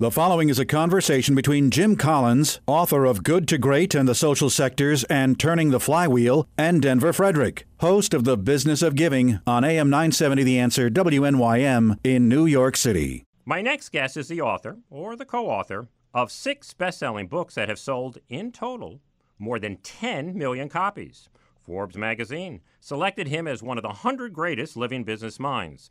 The following is a conversation between Jim Collins, author of Good to Great and the Social Sectors and Turning the Flywheel, and Denver Frederick, host of The Business of Giving on AM 970 The Answer WNYM in New York City. My next guest is the author, or the co author, of six best selling books that have sold in total more than 10 million copies. Forbes magazine selected him as one of the 100 greatest living business minds.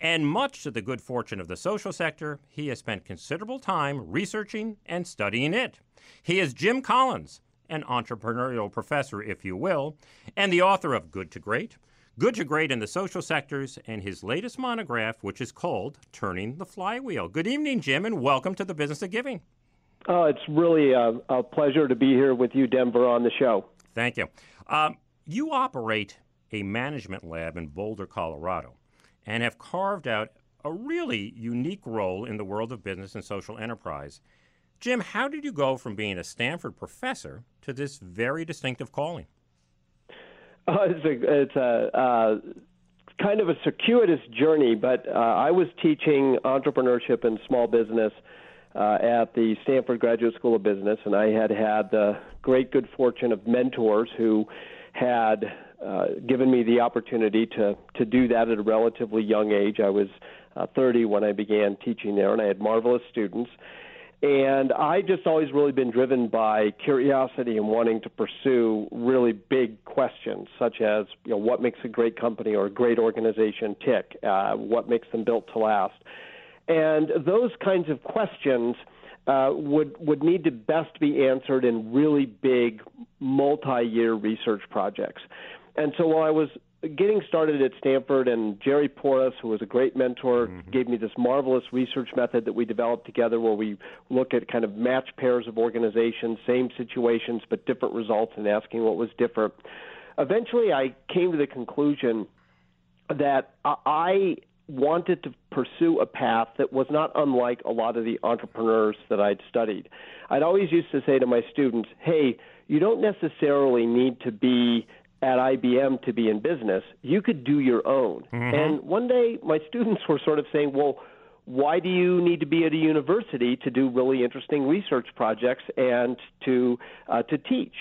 And much to the good fortune of the social sector, he has spent considerable time researching and studying it. He is Jim Collins, an entrepreneurial professor, if you will, and the author of Good to Great, Good to Great in the Social Sectors, and his latest monograph, which is called Turning the Flywheel. Good evening, Jim, and welcome to the Business of Giving. Oh, it's really a, a pleasure to be here with you, Denver, on the show. Thank you. Um, you operate a management lab in Boulder, Colorado and have carved out a really unique role in the world of business and social enterprise. Jim, how did you go from being a Stanford professor to this very distinctive calling? Uh, it's a, it's a uh, kind of a circuitous journey, but uh, I was teaching entrepreneurship and small business uh, at the Stanford Graduate School of Business, and I had had the great good fortune of mentors who had uh, given me the opportunity to to do that at a relatively young age. I was uh, 30 when I began teaching there, and I had marvelous students. And I just always really been driven by curiosity and wanting to pursue really big questions, such as you know what makes a great company or a great organization tick, uh, what makes them built to last, and those kinds of questions uh, would would need to best be answered in really big multi-year research projects. And so while I was getting started at Stanford, and Jerry Porras, who was a great mentor, mm-hmm. gave me this marvelous research method that we developed together where we look at kind of match pairs of organizations, same situations, but different results, and asking what was different. Eventually, I came to the conclusion that I wanted to pursue a path that was not unlike a lot of the entrepreneurs that I'd studied. I'd always used to say to my students, hey, you don't necessarily need to be at IBM to be in business. You could do your own. Mm-hmm. And one day my students were sort of saying, well, why do you need to be at a university to do really interesting research projects and to uh, to teach?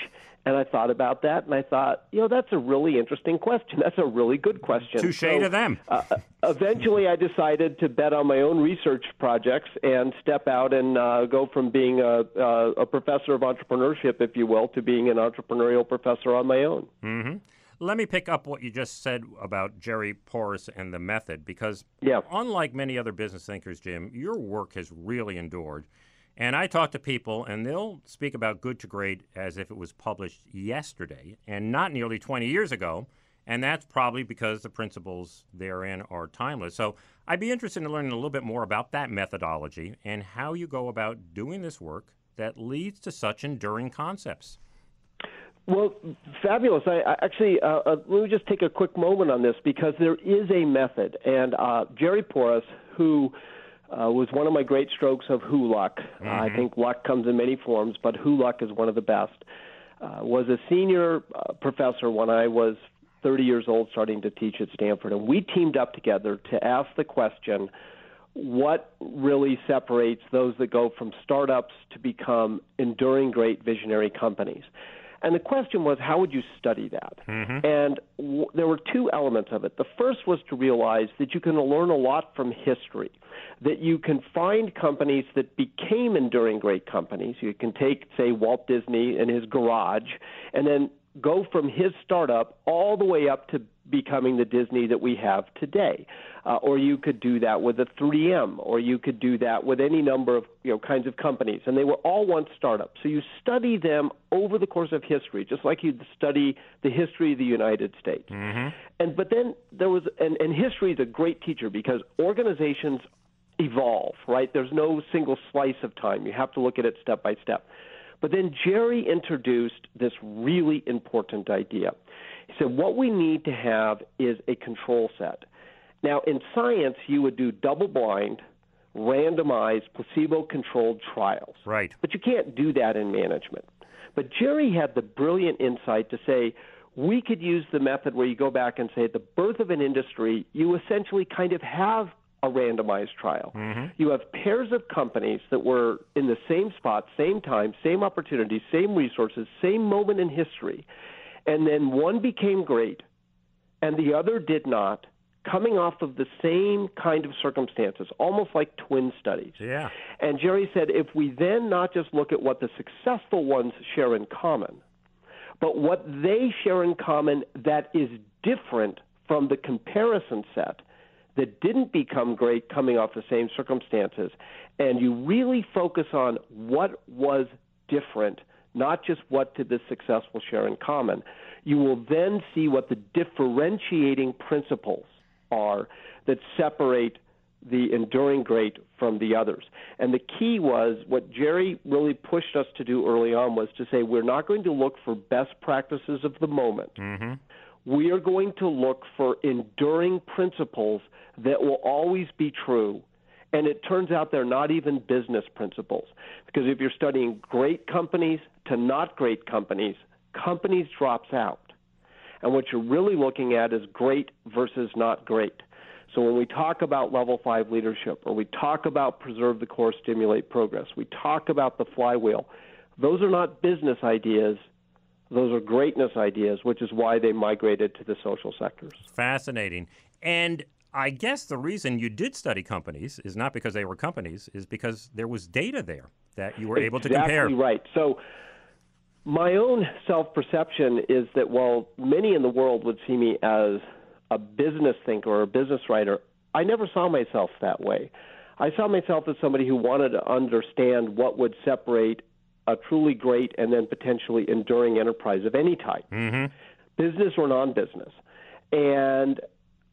And I thought about that, and I thought, you know, that's a really interesting question. That's a really good question. Touche so, to them. uh, eventually, I decided to bet on my own research projects and step out and uh, go from being a, a, a, professor of entrepreneurship, if you will, to being an entrepreneurial professor on my own. Mm-hmm. Let me pick up what you just said about Jerry Porras and the method, because yeah. unlike many other business thinkers, Jim, your work has really endured. And I talk to people, and they'll speak about Good to Great as if it was published yesterday and not nearly 20 years ago. And that's probably because the principles therein are timeless. So I'd be interested in learning a little bit more about that methodology and how you go about doing this work that leads to such enduring concepts. Well, fabulous. I, I actually uh, uh, let me just take a quick moment on this because there is a method, and uh, Jerry Porras, who uh, was one of my great strokes of who luck. Mm-hmm. Uh, I mm-hmm. think luck comes in many forms, but who luck is one of the best. Uh, was a senior uh, professor when I was 30 years old, starting to teach at Stanford, and we teamed up together to ask the question: What really separates those that go from startups to become enduring, great visionary companies? And the question was, how would you study that? Mm-hmm. And w- there were two elements of it. The first was to realize that you can learn a lot from history, that you can find companies that became enduring great companies. You can take, say, Walt Disney and his garage, and then go from his startup all the way up to becoming the Disney that we have today. Uh, or you could do that with a 3M, or you could do that with any number of you know kinds of companies, and they were all once startups. So you study them over the course of history, just like you'd study the history of the United States. Mm-hmm. And but then there was, and, and history is a great teacher because organizations evolve, right? There's no single slice of time. You have to look at it step by step. But then Jerry introduced this really important idea. He said, What we need to have is a control set. Now, in science, you would do double blind, randomized, placebo controlled trials. Right. But you can't do that in management. But Jerry had the brilliant insight to say, we could use the method where you go back and say at the birth of an industry, you essentially kind of have a randomized trial. Mm-hmm. You have pairs of companies that were in the same spot, same time, same opportunity, same resources, same moment in history. And then one became great and the other did not, coming off of the same kind of circumstances, almost like twin studies. Yeah. And Jerry said if we then not just look at what the successful ones share in common, but what they share in common that is different from the comparison set that didn't become great coming off the same circumstances, and you really focus on what was different, not just what did the successful share in common, you will then see what the differentiating principles are that separate the enduring great from the others. And the key was what Jerry really pushed us to do early on was to say we're not going to look for best practices of the moment. Mm-hmm. We are going to look for enduring principles that will always be true. And it turns out they're not even business principles. Because if you're studying great companies to not great companies, companies drops out. And what you're really looking at is great versus not great. So when we talk about level five leadership, or we talk about preserve the core, stimulate progress, we talk about the flywheel, those are not business ideas. Those are greatness ideas, which is why they migrated to the social sectors. Fascinating. And I guess the reason you did study companies is not because they were companies, is because there was data there that you were able to compare. Exactly right. So my own self perception is that while many in the world would see me as a business thinker or a business writer, I never saw myself that way. I saw myself as somebody who wanted to understand what would separate a truly great and then potentially enduring enterprise of any type, mm-hmm. business or non business. And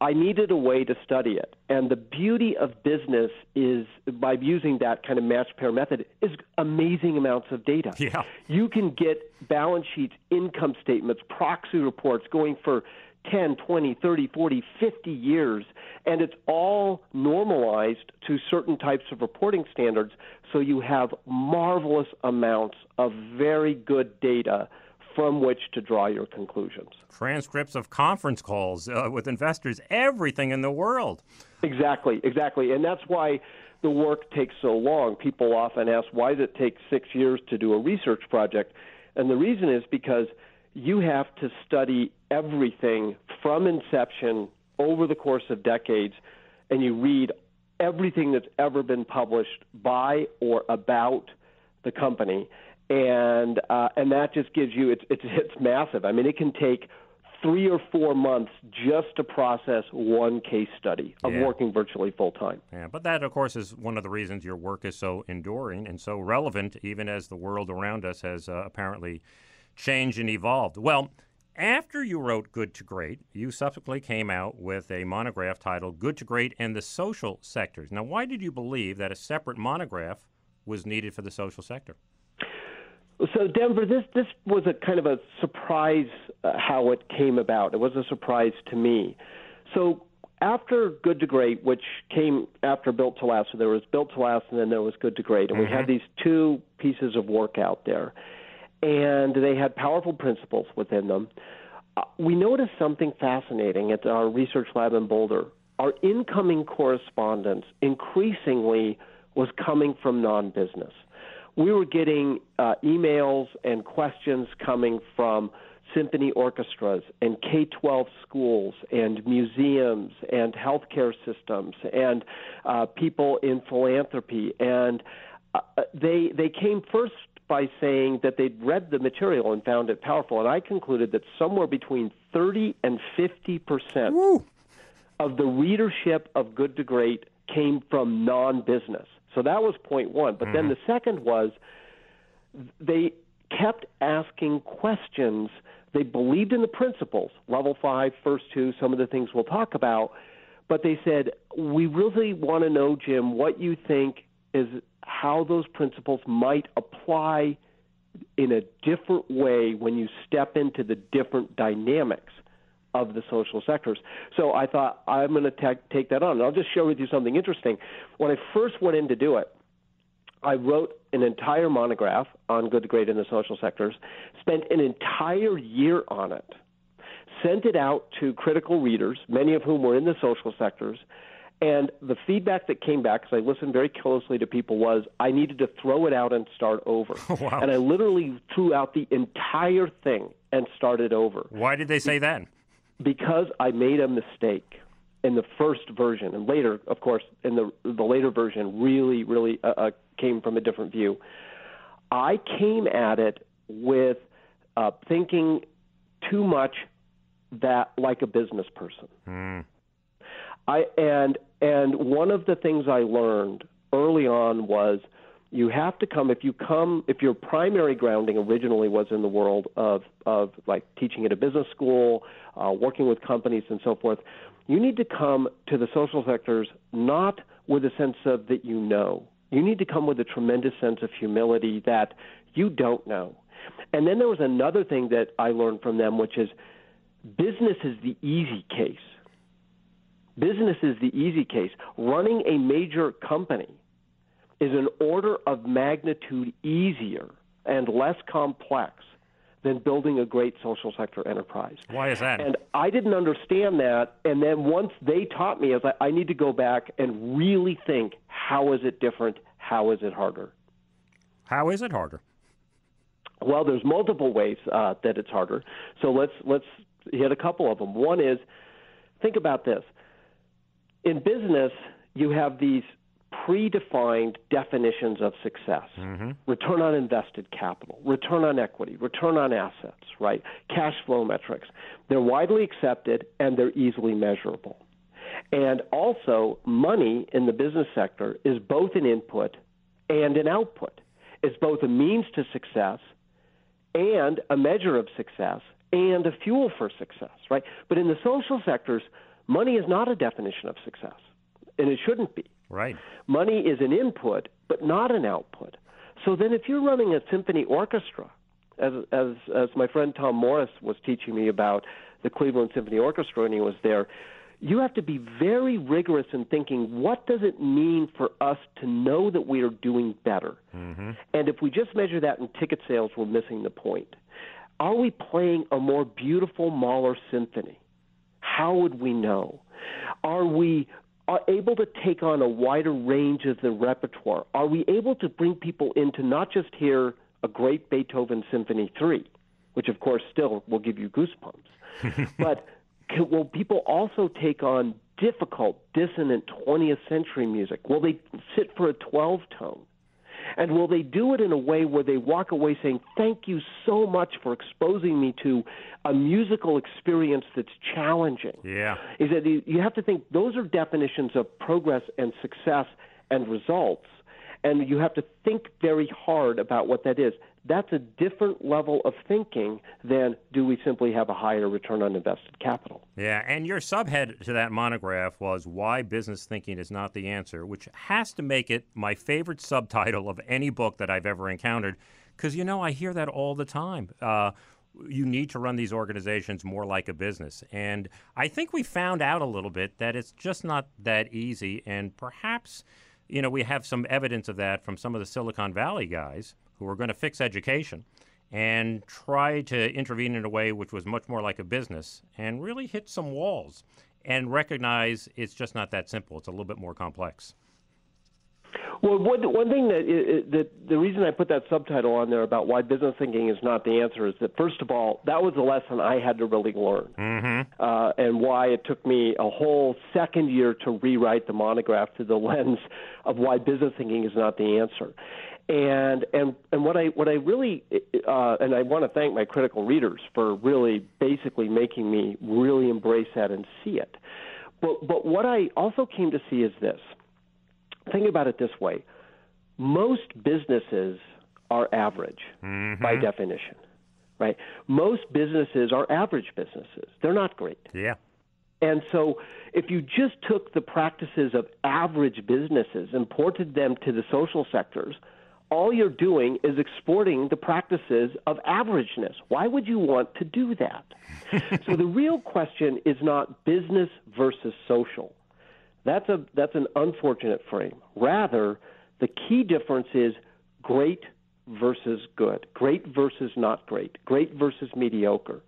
I needed a way to study it. And the beauty of business is by using that kind of match pair method is amazing amounts of data. Yeah. You can get balance sheets, income statements, proxy reports going for 10, 20, 30, 40, 50 years, and it's all normalized to certain types of reporting standards. So you have marvelous amounts of very good data from which to draw your conclusions. Transcripts of conference calls uh, with investors, everything in the world. Exactly, exactly. And that's why the work takes so long. People often ask, why does it take six years to do a research project? And the reason is because you have to study everything from inception over the course of decades, and you read everything that's ever been published by or about the company and uh, and that just gives you it's it's it's massive. I mean, it can take three or four months just to process one case study of yeah. working virtually full time. Yeah, but that, of course, is one of the reasons your work is so enduring and so relevant, even as the world around us has uh, apparently changed and evolved. Well. After you wrote Good to Great, you subsequently came out with a monograph titled Good to Great and the Social Sectors. Now, why did you believe that a separate monograph was needed for the social sector? So Denver, this this was a kind of a surprise uh, how it came about. It was a surprise to me. So after Good to Great, which came after Built to Last, so there was Built to Last, and then there was Good to Great, and mm-hmm. we had mm-hmm. these two pieces of work out there, and they had powerful principles within them. Uh, we noticed something fascinating at our research lab in Boulder. Our incoming correspondence increasingly was coming from non-business we were getting uh, emails and questions coming from symphony orchestras and K 12 schools and museums and healthcare systems and uh, people in philanthropy. And uh, they, they came first by saying that they'd read the material and found it powerful. And I concluded that somewhere between 30 and 50 percent of the readership of Good to Great came from non business. So that was point one. But mm-hmm. then the second was they kept asking questions. They believed in the principles, level five, first who, some of the things we'll talk about. But they said, we really want to know, Jim, what you think is how those principles might apply in a different way when you step into the different dynamics of the social sectors. So I thought I'm going to take that on. And I'll just share with you something interesting. When I first went in to do it, I wrote an entire monograph on good, great, in the social sectors, spent an entire year on it, sent it out to critical readers, many of whom were in the social sectors, And the feedback that came back, because I listened very closely to people, was I needed to throw it out and start over. wow. And I literally threw out the entire thing and started over. Why did they say that? Because I made a mistake in the first version, and later, of course, in the the later version, really, really uh, uh, came from a different view. I came at it with uh, thinking too much that like a business person. Mm. I and and one of the things I learned early on was you have to come if you come if your primary grounding originally was in the world of of like teaching at a business school, uh, working with companies and so forth. You need to come to the social sectors not with a sense of that you know. You need to come with a tremendous sense of humility that you don't know. And then there was another thing that I learned from them, which is business is the easy case. Business is the easy case. Running a major company is an order of magnitude easier and less complex than building a great social sector enterprise. Why is that? And I didn't understand that. And then once they taught me, I was like, I need to go back and really think how is it different? How is it harder? How is it harder? Well, there's multiple ways uh, that it's harder. So let's let's hit a couple of them. One is think about this. In business, you have these predefined definitions of success mm-hmm. return on invested capital, return on equity, return on assets, right? Cash flow metrics. They're widely accepted and they're easily measurable. And also, money in the business sector is both an input and an output. It's both a means to success and a measure of success and a fuel for success, right? But in the social sectors, money is not a definition of success, and it shouldn't be. Right. Money is an input, but not an output. So then, if you're running a symphony orchestra, as as as my friend Tom Morris was teaching me about the Cleveland Symphony Orchestra when he was there, you have to be very rigorous in thinking what does it mean for us to know that we are doing better. Mm-hmm. And if we just measure that in ticket sales, we're missing the point. Are we playing a more beautiful Mahler symphony? How would we know? Are we are able to take on a wider range of the repertoire? Are we able to bring people in to not just hear a great Beethoven Symphony 3, which of course still will give you goosebumps, but can, will people also take on difficult, dissonant 20th century music? Will they sit for a 12 tone? And will they do it in a way where they walk away saying, Thank you so much for exposing me to a musical experience that's challenging? Yeah. Is that you have to think those are definitions of progress and success and results. And you have to think very hard about what that is. That's a different level of thinking than do we simply have a higher return on invested capital. Yeah, and your subhead to that monograph was Why Business Thinking is Not the Answer, which has to make it my favorite subtitle of any book that I've ever encountered. Because, you know, I hear that all the time. Uh, you need to run these organizations more like a business. And I think we found out a little bit that it's just not that easy. And perhaps, you know, we have some evidence of that from some of the Silicon Valley guys who were going to fix education and try to intervene in a way which was much more like a business and really hit some walls and recognize it's just not that simple. It's a little bit more complex. Well, one, one thing that, that the reason I put that subtitle on there about why business thinking is not the answer is that first of all, that was a lesson I had to really learn, mm-hmm. uh, and why it took me a whole second year to rewrite the monograph through the lens of why business thinking is not the answer and and and what I what I really uh, and I want to thank my critical readers for really basically making me really embrace that and see it. But but what I also came to see is this. Think about it this way: most businesses are average mm-hmm. by definition, right? Most businesses are average businesses. They're not great. Yeah. And so, if you just took the practices of average businesses and ported them to the social sectors, all you're doing is exporting the practices of averageness. Why would you want to do that? so the real question is not business versus social. That's a that's an unfortunate frame. Rather, the key difference is great versus good, great versus not great, great versus mediocre.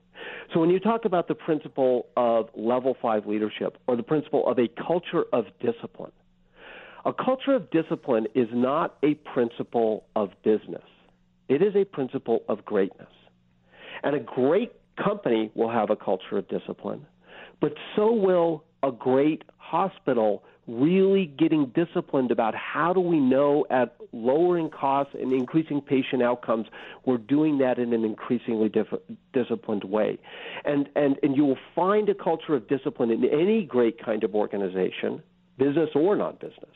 So when you talk about the principle of level five leadership or the principle of a culture of discipline, a culture of discipline is not a principle of business. It is a principle of greatness. And a great company will have a culture of discipline, but so will a great hospital really getting disciplined about how do we know at lowering costs and increasing patient outcomes we're doing that in an increasingly diff- disciplined way and and and you will find a culture of discipline in any great kind of organization business or non-business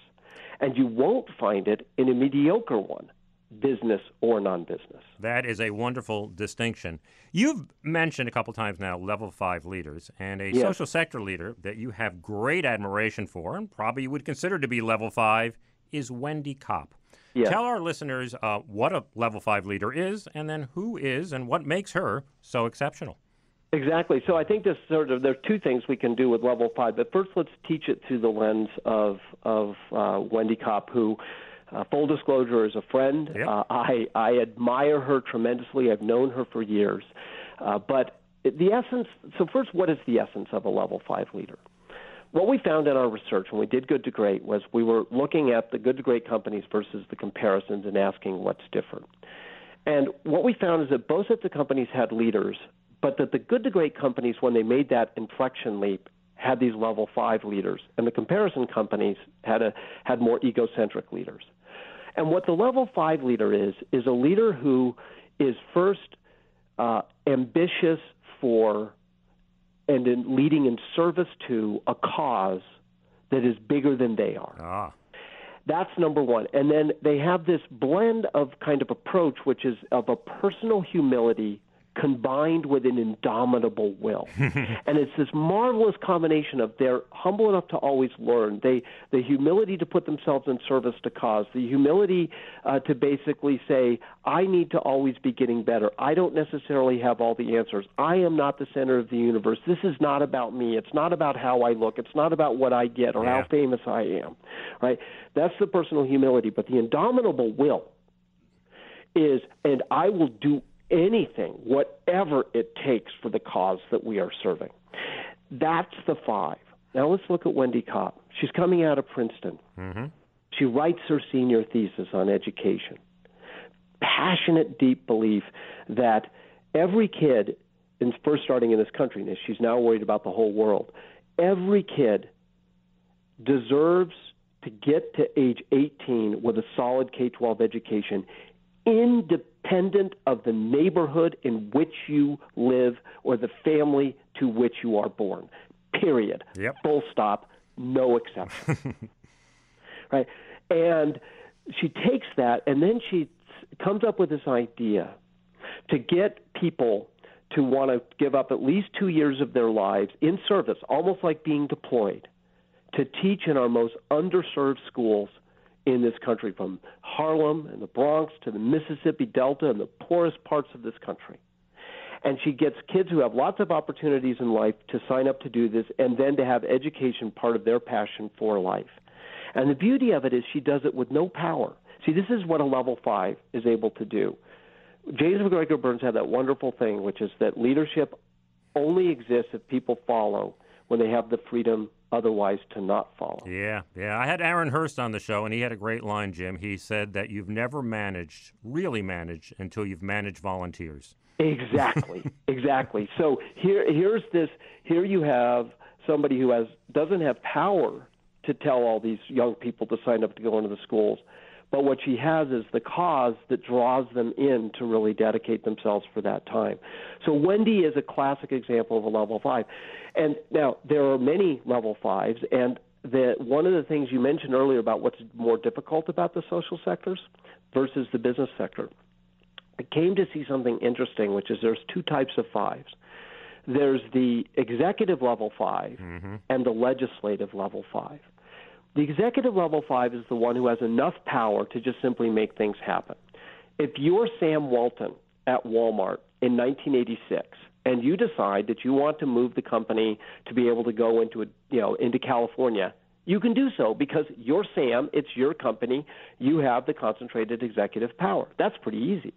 and you won't find it in a mediocre one business or non business. That is a wonderful distinction. You've mentioned a couple times now level five leaders and a yes. social sector leader that you have great admiration for and probably would consider to be level five is Wendy Kopp. Yes. Tell our listeners uh, what a level five leader is and then who is and what makes her so exceptional. Exactly. So I think this sort of there are two things we can do with level five, but first let's teach it through the lens of of uh, Wendy Kopp, who uh, full disclosure, is a friend. Yep. Uh, I I admire her tremendously. I've known her for years. Uh, but the essence. So first, what is the essence of a level five leader? What we found in our research when we did good to great was we were looking at the good to great companies versus the comparisons and asking what's different. And what we found is that both sets of companies had leaders, but that the good to great companies, when they made that inflection leap, had these level five leaders, and the comparison companies had a had more egocentric leaders. And what the level five leader is, is a leader who is first uh, ambitious for and in leading in service to a cause that is bigger than they are. Ah. That's number one. And then they have this blend of kind of approach, which is of a personal humility combined with an indomitable will. and it's this marvelous combination of they're humble enough to always learn, they the humility to put themselves in service to cause, the humility uh, to basically say, I need to always be getting better. I don't necessarily have all the answers. I am not the center of the universe. This is not about me. It's not about how I look. It's not about what I get or yeah. how famous I am. Right? That's the personal humility, but the indomitable will is and I will do anything, whatever it takes for the cause that we are serving. That's the five. Now let's look at Wendy Kopp. She's coming out of Princeton. Mm-hmm. She writes her senior thesis on education. Passionate, deep belief that every kid, in first starting in this country, and she's now worried about the whole world, every kid deserves to get to age 18 with a solid K 12 education independent of the neighborhood in which you live or the family to which you are born. Period. Yep. Full stop. No exception. right? And she takes that and then she comes up with this idea to get people to want to give up at least two years of their lives in service, almost like being deployed, to teach in our most underserved schools in this country, from Harlem and the Bronx to the Mississippi Delta and the poorest parts of this country. And she gets kids who have lots of opportunities in life to sign up to do this and then to have education part of their passion for life. And the beauty of it is she does it with no power. See, this is what a level five is able to do. James MacGregor Burns had that wonderful thing, which is that leadership only exists if people follow when they have the freedom otherwise to not follow. Yeah, yeah. I had Aaron Hurst on the show, and he had a great line, Jim. He said that you've never managed, really managed, until you've managed volunteers. Exactly, exactly. So here, here's this. Here you have somebody who has doesn't have power to tell all these young people to sign up to go into the schools, but what she has is the cause that draws them in to really dedicate themselves for that time. So Wendy is a classic example of a level five. And now there are many level fives, and that one of the things you mentioned earlier about what's more difficult about the social sectors versus the business sector. I came to see something interesting, which is there's two types of fives. There's the executive level 5 mm-hmm. and the legislative level five. The executive level five is the one who has enough power to just simply make things happen. If you're Sam Walton at Walmart in 1986 and you decide that you want to move the company to be able to go into a, you know into California, you can do so because you're Sam, it's your company, you have the concentrated executive power. That's pretty easy.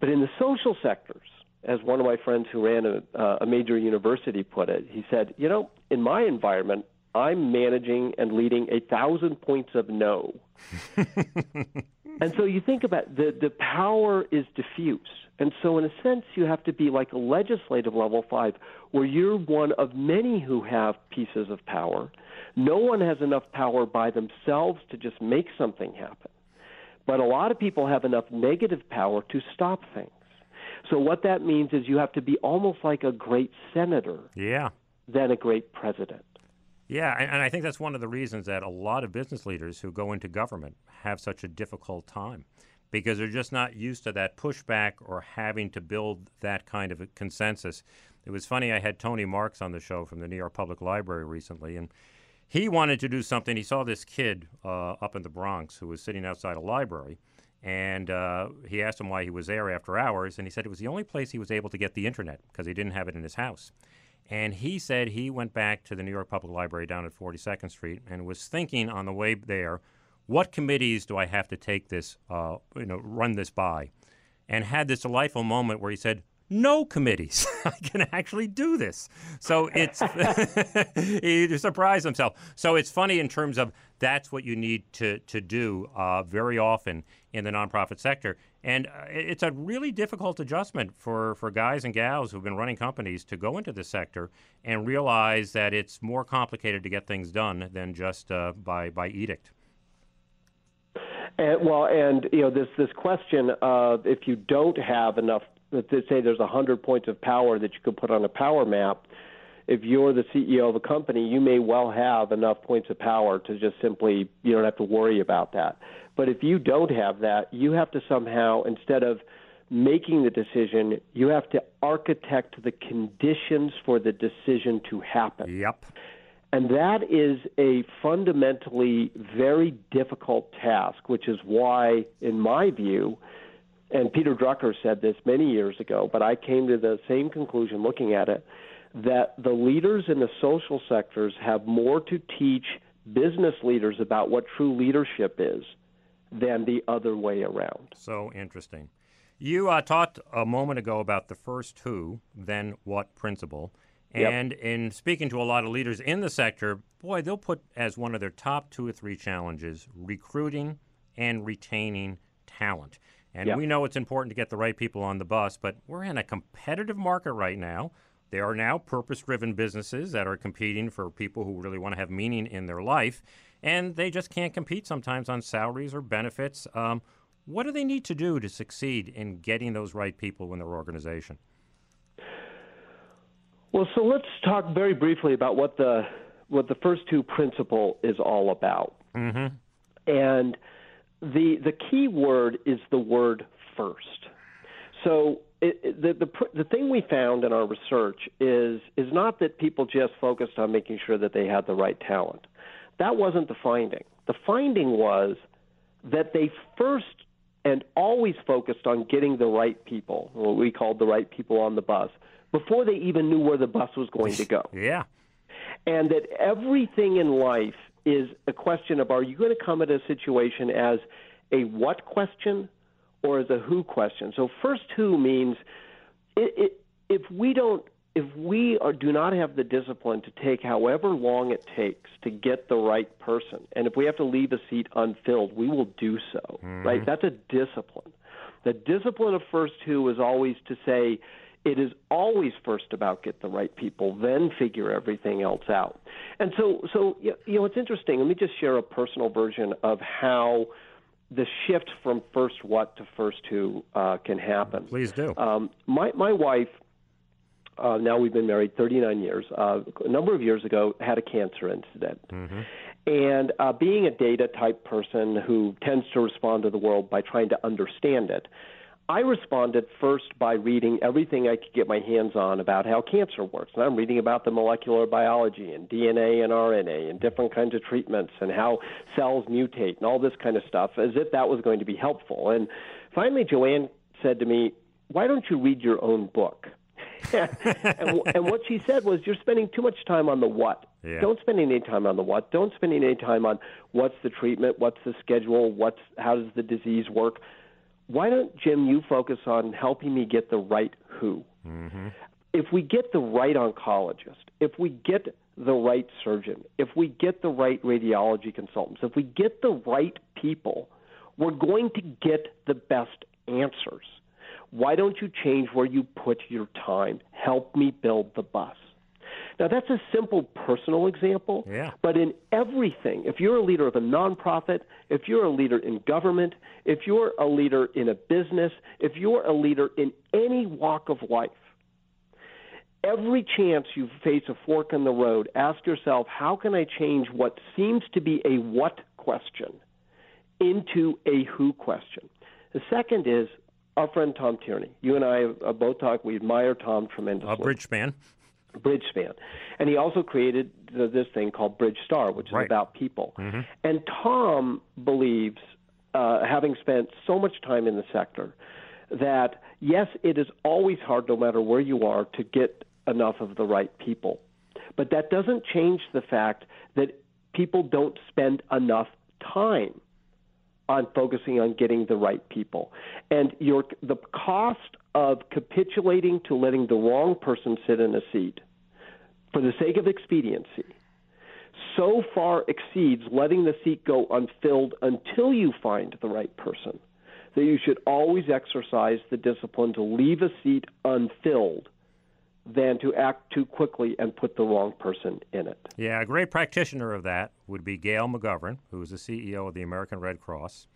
But in the social sectors, as one of my friends who ran a, uh, a major university put it. He said, "You know, in my environment, I'm managing and leading a thousand points of no." and so you think about the the power is diffuse, and so in a sense, you have to be like a legislative level five, where you're one of many who have pieces of power. No one has enough power by themselves to just make something happen. But a lot of people have enough negative power to stop things. So what that means is you have to be almost like a great senator. Yeah. Than a great president. Yeah, and, and I think that's one of the reasons that a lot of business leaders who go into government have such a difficult time because they're just not used to that pushback or having to build that kind of a consensus. It was funny, I had Tony Marx on the show from the New York Public Library recently, and he wanted to do something. He saw this kid uh, up in the Bronx who was sitting outside a library, and uh, he asked him why he was there after hours, and he said it was the only place he was able to get the internet because he didn't have it in his house. And he said he went back to the New York Public Library down at 42nd Street and was thinking on the way there, what committees do I have to take this, uh, you know, run this by? And had this delightful moment where he said, no committees. I can actually do this. So it's he surprised himself. So it's funny in terms of that's what you need to to do uh, very often in the nonprofit sector, and uh, it's a really difficult adjustment for for guys and gals who've been running companies to go into the sector and realize that it's more complicated to get things done than just uh, by by edict. And, well, and you know this this question of if you don't have enough let's say there's 100 points of power that you could put on a power map. If you're the CEO of a company, you may well have enough points of power to just simply, you don't have to worry about that. But if you don't have that, you have to somehow, instead of making the decision, you have to architect the conditions for the decision to happen. Yep. And that is a fundamentally very difficult task, which is why, in my view, and Peter Drucker said this many years ago, but I came to the same conclusion looking at it that the leaders in the social sectors have more to teach business leaders about what true leadership is than the other way around. So interesting. You uh, talked a moment ago about the first who, then what principle. And yep. in speaking to a lot of leaders in the sector, boy, they'll put as one of their top two or three challenges recruiting and retaining talent. And yep. we know it's important to get the right people on the bus, but we're in a competitive market right now. There are now purpose driven businesses that are competing for people who really want to have meaning in their life, and they just can't compete sometimes on salaries or benefits. Um, what do they need to do to succeed in getting those right people in their organization? Well, so let's talk very briefly about what the what the first who principle is all about. Mm-hmm. And the the key word is the word first. So it, it, the, the the thing we found in our research is is not that people just focused on making sure that they had the right talent. That wasn't the finding. The finding was that they first and always focused on getting the right people, what we called the right people on the bus, before they even knew where the bus was going to go. yeah. And that everything in life is a question of are you going to come at a situation as a what question or as a who question? So first who means it, it, if we don't if we are, do not have the discipline to take however long it takes to get the right person, and if we have to leave a seat unfilled, we will do so. Mm-hmm. Right? That's a discipline. The discipline of first who is always to say, it is always first about get the right people, then figure everything else out. And so, so you know, it's interesting. Let me just share a personal version of how the shift from first what to first who uh, can happen. Please do. Um, my my wife. Uh, now we've been married 39 years. Uh, a number of years ago, had a cancer incident, mm-hmm. and uh, being a data type person who tends to respond to the world by trying to understand it, I responded first by reading everything I could get my hands on about how cancer works. And I'm reading about the molecular biology and DNA and RNA and different kinds of treatments and how cells mutate and all this kind of stuff as if that was going to be helpful. And finally, Joanne said to me, Why don't you read your own book? and, and what she said was, You're spending too much time on the what. Yeah. Don't spend any time on the what. Don't spend any time on what's the treatment, what's the schedule, what's how does the disease work why don't Jim you focus on helping me get the right who? Mm-hmm. If we get the right oncologist, if we get the right surgeon, if we get the right radiology consultants, if we get the right people, we're going to get the best answers. Why don't you change where you put your time? Help me build the bus. Now, that's a simple personal example, yeah. but in everything, if you're a leader of a nonprofit, if you're a leader in government, if you're a leader in a business, if you're a leader in any walk of life, every chance you face a fork in the road, ask yourself, how can I change what seems to be a what question into a who question? The second is our friend Tom Tierney. You and I have uh, both talked. We admire Tom tremendously. A Bridgespan. Bridgespan. And he also created the, this thing called Bridgestar, which is right. about people. Mm-hmm. And Tom believes, uh, having spent so much time in the sector, that yes, it is always hard, no matter where you are, to get enough of the right people. But that doesn't change the fact that people don't spend enough time on focusing on getting the right people. And your the cost of capitulating to letting the wrong person sit in a seat for the sake of expediency so far exceeds letting the seat go unfilled until you find the right person that you should always exercise the discipline to leave a seat unfilled than to act too quickly and put the wrong person in it. Yeah, a great practitioner of that would be Gail McGovern, who is the CEO of the American Red Cross.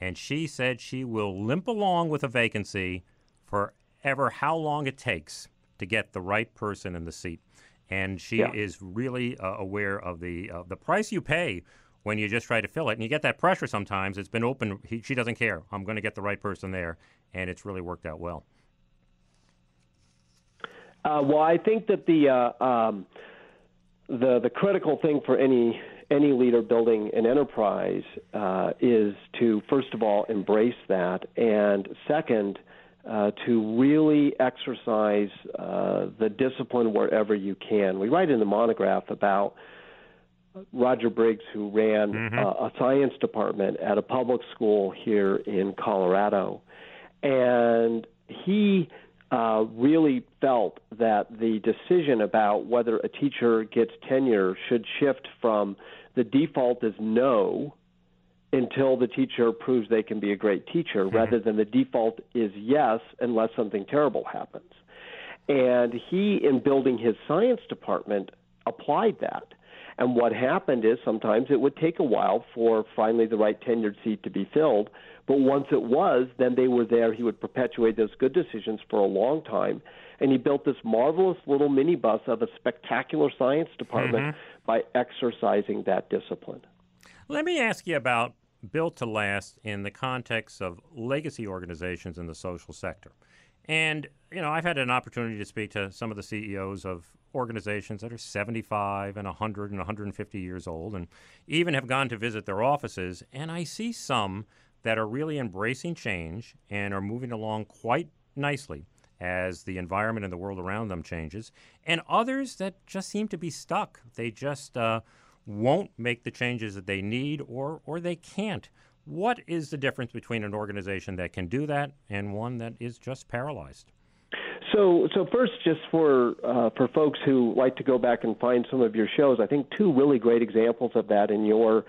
And she said she will limp along with a vacancy for ever how long it takes to get the right person in the seat. And she Yeah. is really uh, aware of the uh, the price you pay when you just try to fill it. And you get that pressure sometimes. It's been open. He, she doesn't care. I'm going to get the right person there. And it's really worked out well. Uh, well, I think that the uh, um, the the critical thing for any any leader building an enterprise uh, is to first of all embrace that, and second, uh, to really exercise uh, the discipline wherever you can. We write in the monograph about Roger Briggs, who ran Mhm. uh, a science department at a public school here in Colorado, and he uh, really felt that the decision about whether a teacher gets tenure should shift from the default is no until the teacher proves they can be a great teacher, mm-hmm. rather than the default is yes unless something terrible happens. And he, in building his science department, applied that. And what happened is sometimes it would take a while for finally the right tenured seat to be filled. But once it was, then they were there. He would perpetuate those good decisions for a long time. And he built this marvelous little minibus of a spectacular science department mm-hmm. by exercising that discipline. Let me ask you about Built to Last in the context of legacy organizations in the social sector. And, you know, I've had an opportunity to speak to some of the CEOs of organizations that are 75 and 100 and 150 years old, and even have gone to visit their offices. And I see some that are really embracing change and are moving along quite nicely as the environment and the world around them changes, and others that just seem to be stuck. They just uh, won't make the changes that they need or, or they can't. What is the difference between an organization that can do that and one that is just paralyzed? So, so first, just for uh, for folks who like to go back and find some of your shows, I think two really great examples of that in your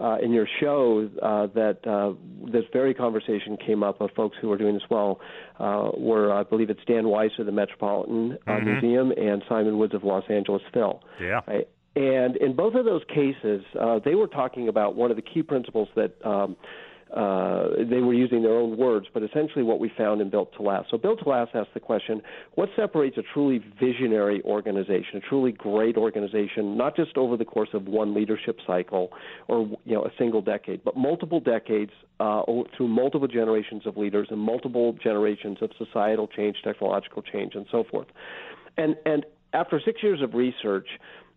uh, in your show uh, that uh, this very conversation came up of folks who are doing this well uh, were I believe it's Dan Weiss of the Metropolitan uh, Mhm. Museum and Simon Woods of Los Angeles Phil. Yeah. Right? And in both of those cases, uh, they were talking about one of the key principles that um, uh, they were using their own words, but essentially what we found in Built to Last. So Built to Last asked the question: What separates a truly visionary organization, a truly great organization, not just over the course of one leadership cycle or you know a single decade, but multiple decades uh, through multiple generations of leaders and multiple generations of societal change, technological change, and so forth. And and after six years of research,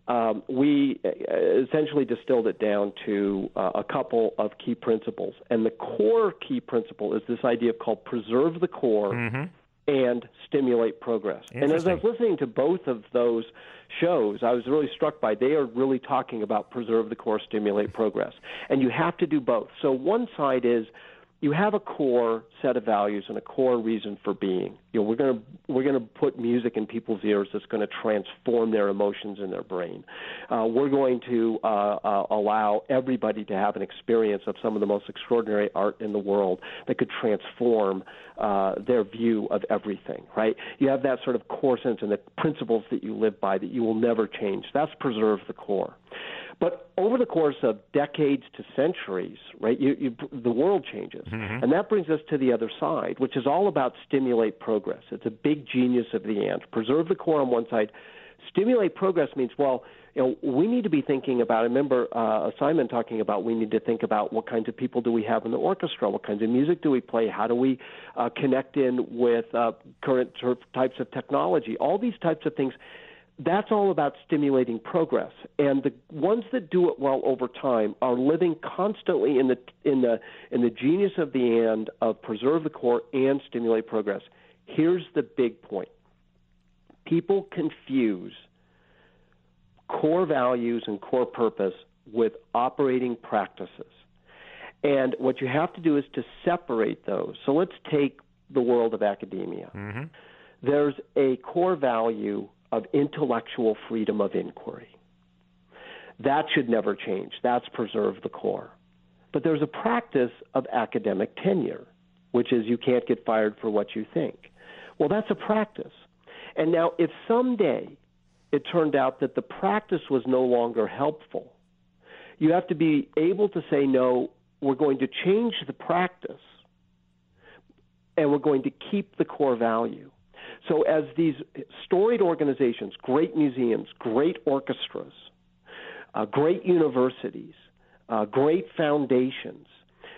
um, we uh, essentially distilled it down to uh, a couple of key principles. And the core key principle is this idea called preserve the core Mhm. and stimulate progress. And as I was listening to both of those shows, I was really struck by they are really talking about preserve the core, stimulate progress. And you have to do both. So one side is you have a core set of values and a core reason for being. You know, we're going to we're going to put music in people's ears that's going to transform their emotions in their brain. Uh, we're going to uh, uh, allow everybody to have an experience of some of the most extraordinary art in the world that could transform uh, their view of everything. Right? You have that sort of core sense and the principles that you live by that you will never change. That's preserve the core. But over the course of decades to centuries, right, you, you, the world changes. Mm-hmm. And that brings us to the other side, which is all about stimulate progress. It's a big genius of the and. Preserve the core on one side. Stimulate progress means, well, you know, we need to be thinking about. I remember uh, Simon talking about we need to think about what kinds of people do we have in the orchestra, what kinds of music do we play, how do we uh, connect in with uh, current types of technology, all these types of things that's all about stimulating progress. And the ones that do it well over time are living constantly in the in the in the genius of the and of preserve the core and stimulate progress. Here's the big point. People confuse core values and core purpose with operating practices. And what you have to do is to separate those. So let's take the world of academia. Mm-hmm. There's a core value of intellectual freedom of inquiry. That should never change. That's preserve the core. But there's a practice of academic tenure, which is you can't get fired for what you think. Well, that's a practice. And now, if someday it turned out that the practice was no longer helpful, you have to be able to say, no, we're going to change the practice and we're going to keep the core value. So, as these storied organizations, great museums, great orchestras, uh, great universities, uh, great foundations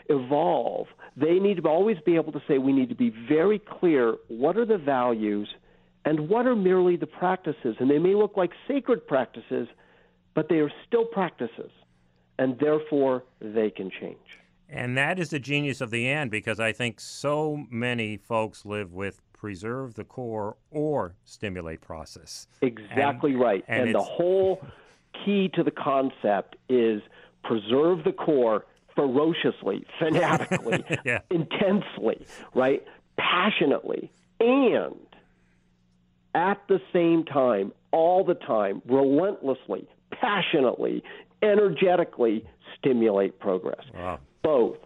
evolve, they need to always be able to say we need to be very clear what are the values and what are merely the practices. And they may look like sacred practices, but they are still practices, and therefore they can change. And that is the genius of the and because I think so many folks live with preserve the core or stimulate process. Exactly and, right. And, and the whole key to the concept is preserve the core ferociously, fanatically, yeah. intensely, right? Passionately, and at the same time, all the time, relentlessly, passionately, energetically stimulate progress. Wow. Both,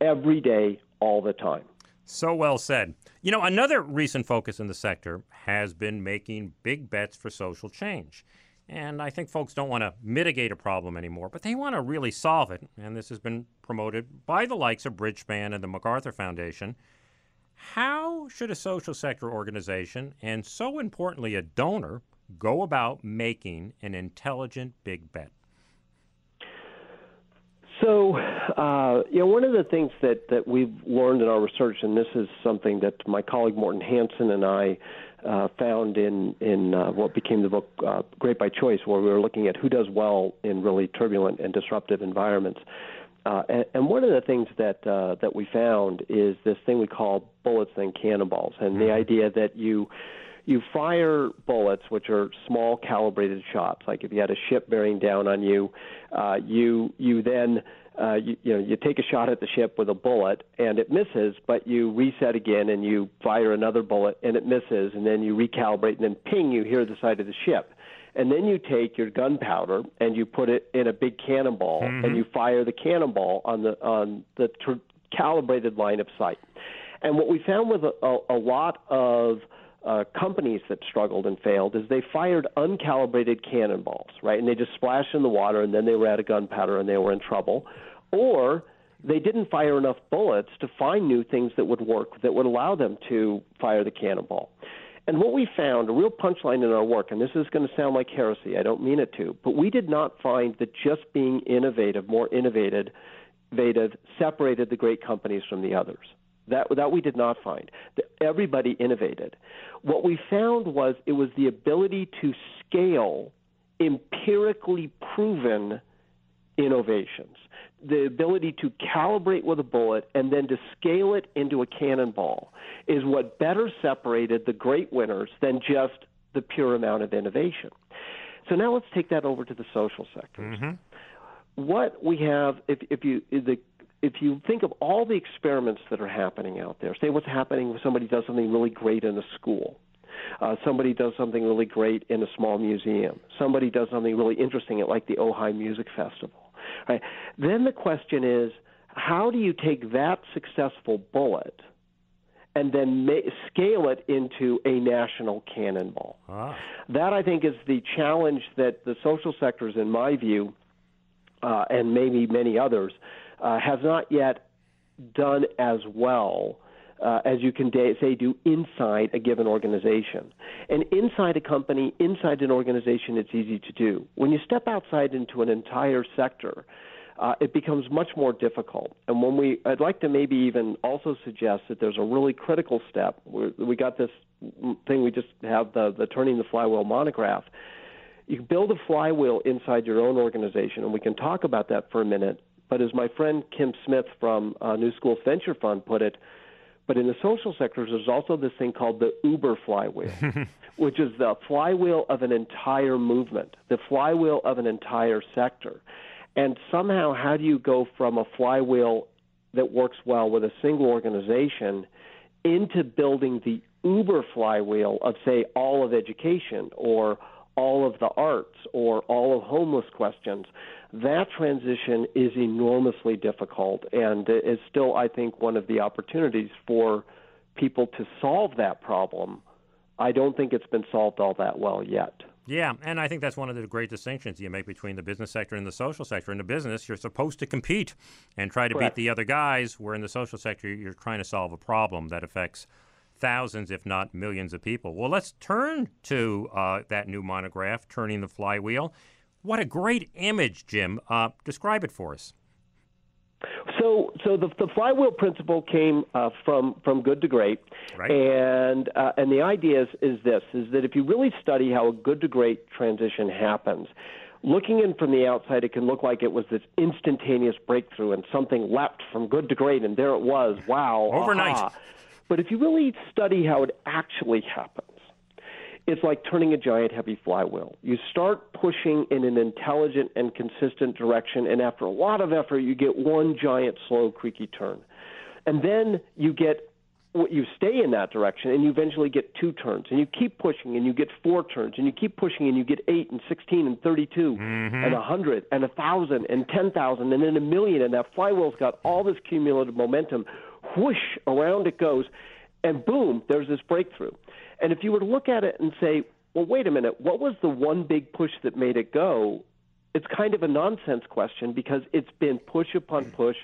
every day, all the time. So well said. You know, another recent focus in the sector has been making big bets for social change. And I think folks don't want to mitigate a problem anymore, but they want to really solve it. And this has been promoted by the likes of Bridgespan and the MacArthur Foundation. How should a social sector organization, and so importantly, a donor, go about making an intelligent big bet? So, uh, you know, one of the things that, that we've learned in our research, and this is something that my colleague Morten Hansen and I uh, found in in uh, what became the book uh, Great by Choice, where we were looking at who does well in really turbulent and disruptive environments. Uh, and, and one of the things that uh, that we found is this thing we call bullets and cannonballs, and the mm-hmm. idea that you you fire bullets, which are small calibrated shots. Like if you had a ship bearing down on you, uh, you you then uh, you, you know you take a shot at the ship with a bullet and it misses, but you reset again and you fire another bullet and it misses, and then you recalibrate and then ping, you hear the side of the ship. And then you take your gunpowder and you put it in a big cannonball mm-hmm. and you fire the cannonball on the on the tr- calibrated line of sight. And what we found with a, a, a lot of uh, companies that struggled and failed is they fired uncalibrated cannonballs, right? And they just splashed in the water, and then they were out of gunpowder and they were in trouble. Or they didn't fire enough bullets to find new things that would work that would allow them to fire the cannonball. And what we found, a real punchline in our work, and this is going to sound like heresy, I don't mean it to, but we did not find that just being innovative, more innovative, innovative separated the great companies from the others. That, that we did not find. Everybody innovated. What we found was it was the ability to scale empirically proven innovations, the ability to calibrate with a bullet and then to scale it into a cannonball is what better separated the great winners than just the pure amount of innovation. So now let's take that over to the social sectors. Mm-hmm. What we have, if, if you the if you think of all the experiments that are happening out there, say what's happening when somebody does something really great in a school. Uh, somebody does something really great in a small museum. Somebody does something really interesting at like the Ojai Music Festival. Right? Then the question is, how do you take that successful bullet and then ma- scale it into a national cannonball? Ah. That I think is the challenge that the social sectors, in my view, uh, and maybe many others, uh, have not yet done as well uh, as you can da- say do inside a given organization. And inside a company, inside an organization, it's easy to do. When you step outside into an entire sector, uh, it becomes much more difficult. And when we, I'd like to maybe even also suggest that there's a really critical step. we we got this thing we just have the the turning the flywheel monograph. You build a flywheel inside your own organization, and we can talk about that for a minute. But as my friend Kim Smith from uh, New School Venture Fund put it, but in the social sectors, there's also this thing called the Uber flywheel, which is the flywheel of an entire movement, the flywheel of an entire sector. And somehow, how do you go from a flywheel that works well with a single organization into building the Uber flywheel of, say, all of education or all of the arts or all of homeless questions? That transition is enormously difficult and is still, I think, one of the opportunities for people to solve that problem. I don't think it's been solved all that well yet. Yeah, and I think that's one of the great distinctions you make between the business sector and the social sector. In the business, you're supposed to compete and try to Correct. beat the other guys, where in the social sector, you're trying to solve a problem that affects thousands, if not millions of people. Well, let's turn to uh, that new monograph, Turning the Flywheel. What a great image, Jim. Uh, describe it for us. So, so the, the flywheel principle came uh, from from good to great, right. and uh, and the idea is, is this: is that if you really study how a good to great transition happens, looking in from the outside, it can look like it was this instantaneous breakthrough and something leapt from good to great, and there it was. Wow, overnight. Aha. But if you really study how it actually happens, it's like turning a giant heavy flywheel. You start pushing in an intelligent and consistent direction, and after a lot of effort, you get one giant slow, creaky turn. And then you get you stay in that direction and you eventually get two turns and you keep pushing and you get four turns and you keep pushing and you get eight and 16 and 32 mm-hmm. and a hundred and a thousand and ten thousand and then a million and that flywheel's got all this cumulative momentum whoosh around it goes and boom there's this breakthrough and if you were to look at it and say, well, wait a minute, what was the one big push that made it go? It's kind of a nonsense question because it's been push upon push,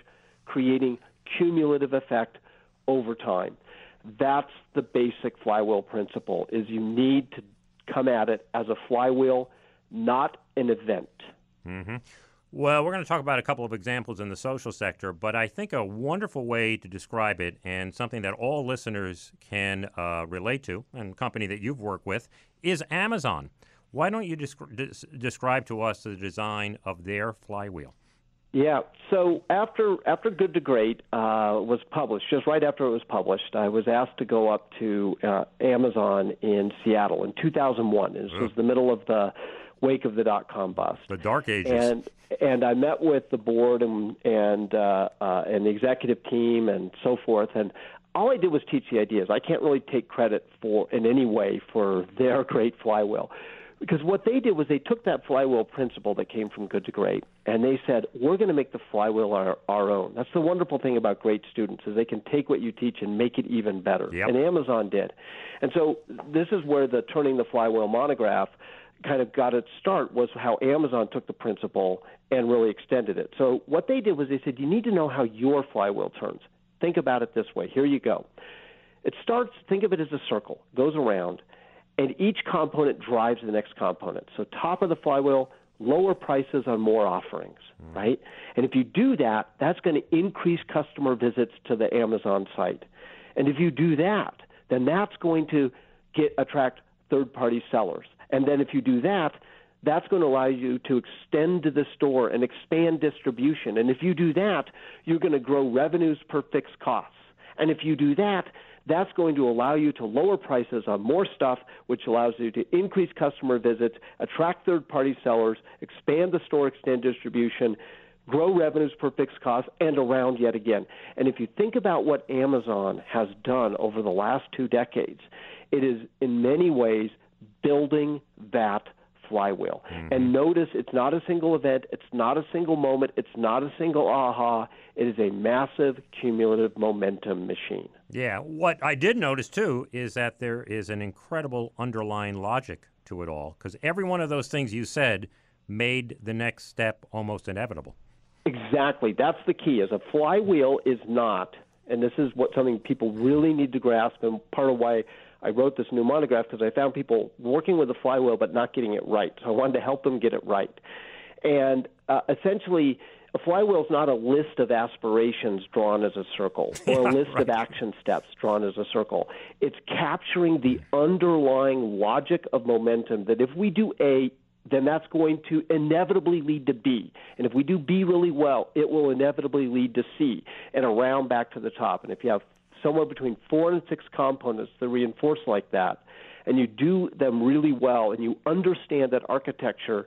creating cumulative effect over time. That's the basic flywheel principle is you need to come at it as a flywheel, not an event. Mm-hmm. Well, we're going to talk about a couple of examples in the social sector, but I think a wonderful way to describe it and something that all listeners can uh, relate to, and company that you've worked with, is Amazon. Why don't you descri- describe to us the design of their flywheel? Yeah. So after after Good to Great uh, was published, just right after it was published, I was asked to go up to uh, Amazon in Seattle in 2001. This was the middle of the wake of the dot com bust. The dark ages. And and I met with the board and and uh, uh, and the executive team and so forth. And all I did was teach the ideas. I can't really take credit for in any way for their great flywheel. Because what they did was they took that flywheel principle that came from good to great, and they said, "We're going to make the flywheel our, our own." That's the wonderful thing about great students is they can take what you teach and make it even better. Yep. And Amazon did, and so this is where the turning the flywheel monograph kind of got its start was how Amazon took the principle and really extended it. So what they did was they said you need to know how your flywheel turns. Think about it this way. Here you go. It starts think of it as a circle, goes around, and each component drives the next component. So top of the flywheel, lower prices on more offerings, mm. right? And if you do that, that's going to increase customer visits to the Amazon site. And if you do that, then that's going to get attract third-party sellers. And then if you do that, that's going to allow you to extend the store and expand distribution. And if you do that, you're going to grow revenues per fixed costs. And if you do that, that's going to allow you to lower prices on more stuff, which allows you to increase customer visits, attract third party sellers, expand the store, extend distribution, grow revenues per fixed cost, and around yet again. And if you think about what Amazon has done over the last two decades, it is in many ways building that flywheel. Mm-hmm. And notice it's not a single event, it's not a single moment, it's not a single aha. It is a massive cumulative momentum machine. Yeah. What I did notice too is that there is an incredible underlying logic to it all because every one of those things you said made the next step almost inevitable. Exactly. That's the key. Is a flywheel is not, and this is what something people really need to grasp, and part of why I wrote this new monograph because I found people working with the flywheel but not getting it right. So I wanted to help them get it right. And uh, essentially, a flywheel is not a list of aspirations drawn as a circle or a list right. of action steps drawn as a circle. It's capturing the underlying logic of momentum that if we do A, then that's going to inevitably lead to B. And if we do B really well, it will inevitably lead to C and around back to the top. And if you have somewhere between four and six components that reinforce like that, and you do them really well, and you understand that architecture,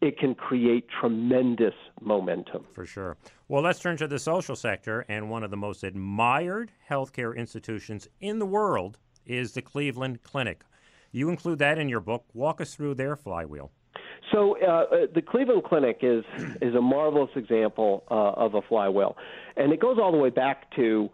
it can create tremendous momentum. For sure. Well, let's turn to the social sector, and one of the most admired healthcare institutions in the world is the Cleveland Clinic. You include that in your book. Walk us through their flywheel. So uh, uh, the Cleveland Clinic is is a marvelous example uh, of a flywheel, and it goes all the way back to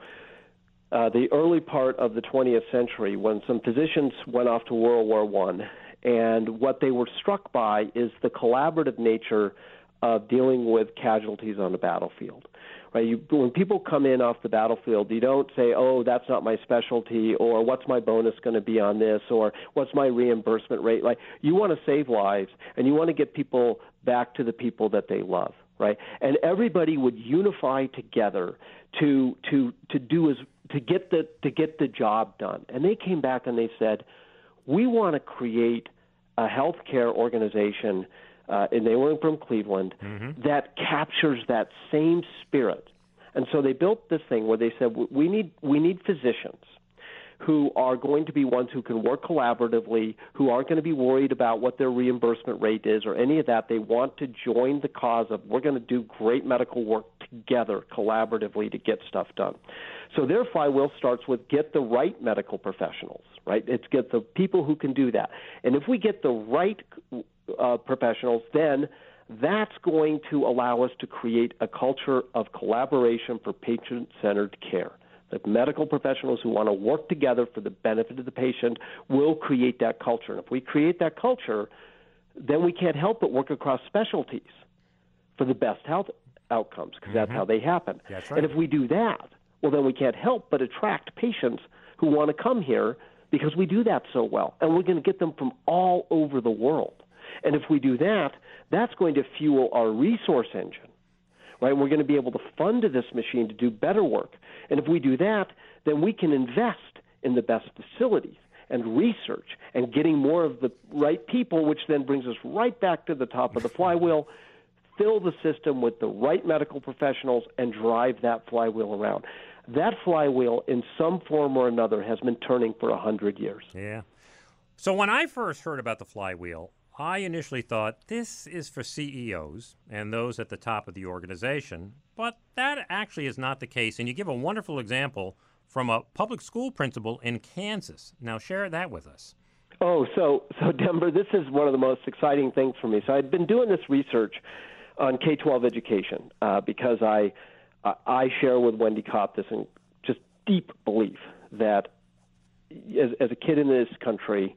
uh, the early part of the 20th century when some physicians went off to World War One, and what they were struck by is the collaborative nature of dealing with casualties on the battlefield. Right? You, when people come in off the battlefield, you don't say, "Oh, that's not my specialty," or "What's my bonus going to be on this?" or "What's my reimbursement rate?" Like you want to save lives, and you want to get people back to the people that they love, right? And everybody would unify together to to to do as to get the to get the job done. And they came back and they said, "We want to create a healthcare organization." uh, and they were from Cleveland, mm-hmm. that captures that same spirit. And so they built this thing where they said we need we need physicians who are going to be ones who can work collaboratively, who aren't going to be worried about what their reimbursement rate is or any of that. They want to join the cause of we're going to do great medical work together collaboratively to get stuff done. So their flywheel starts with get the right medical professionals, right? It's get the people who can do that. And if we get the right uh, professionals, then that's going to allow us to create a culture of collaboration for patient centered care. The medical professionals who want to work together for the benefit of the patient will create that culture. And if we create that culture, then we can't help but work across specialties for the best health outcomes because mm-hmm. that's how they happen. Right. And if we do that, well, then we can't help but attract patients who want to come here because we do that so well. And we're going to get them from all over the world. And if we do that, that's going to fuel our resource engine, right? We're going to be able to fund this machine to do better work. And if we do that, then we can invest in the best facilities and research and getting more of the right people, which then brings us right back to the top of the flywheel. Fill the system with the right medical professionals and drive that flywheel around. That flywheel, in some form or another, has been turning for a hundred years. Yeah. So when I first heard about the flywheel, I initially thought this is for CEOs and those at the top of the organization, but that actually is not the case. And you give a wonderful example from a public school principal in Kansas. Now, share that with us. Oh, so so Denver, this is one of the most exciting things for me. So I've been doing this research on K-12 education uh, because I uh, I share with Wendy Kopp this just deep belief that as, as a kid in this country,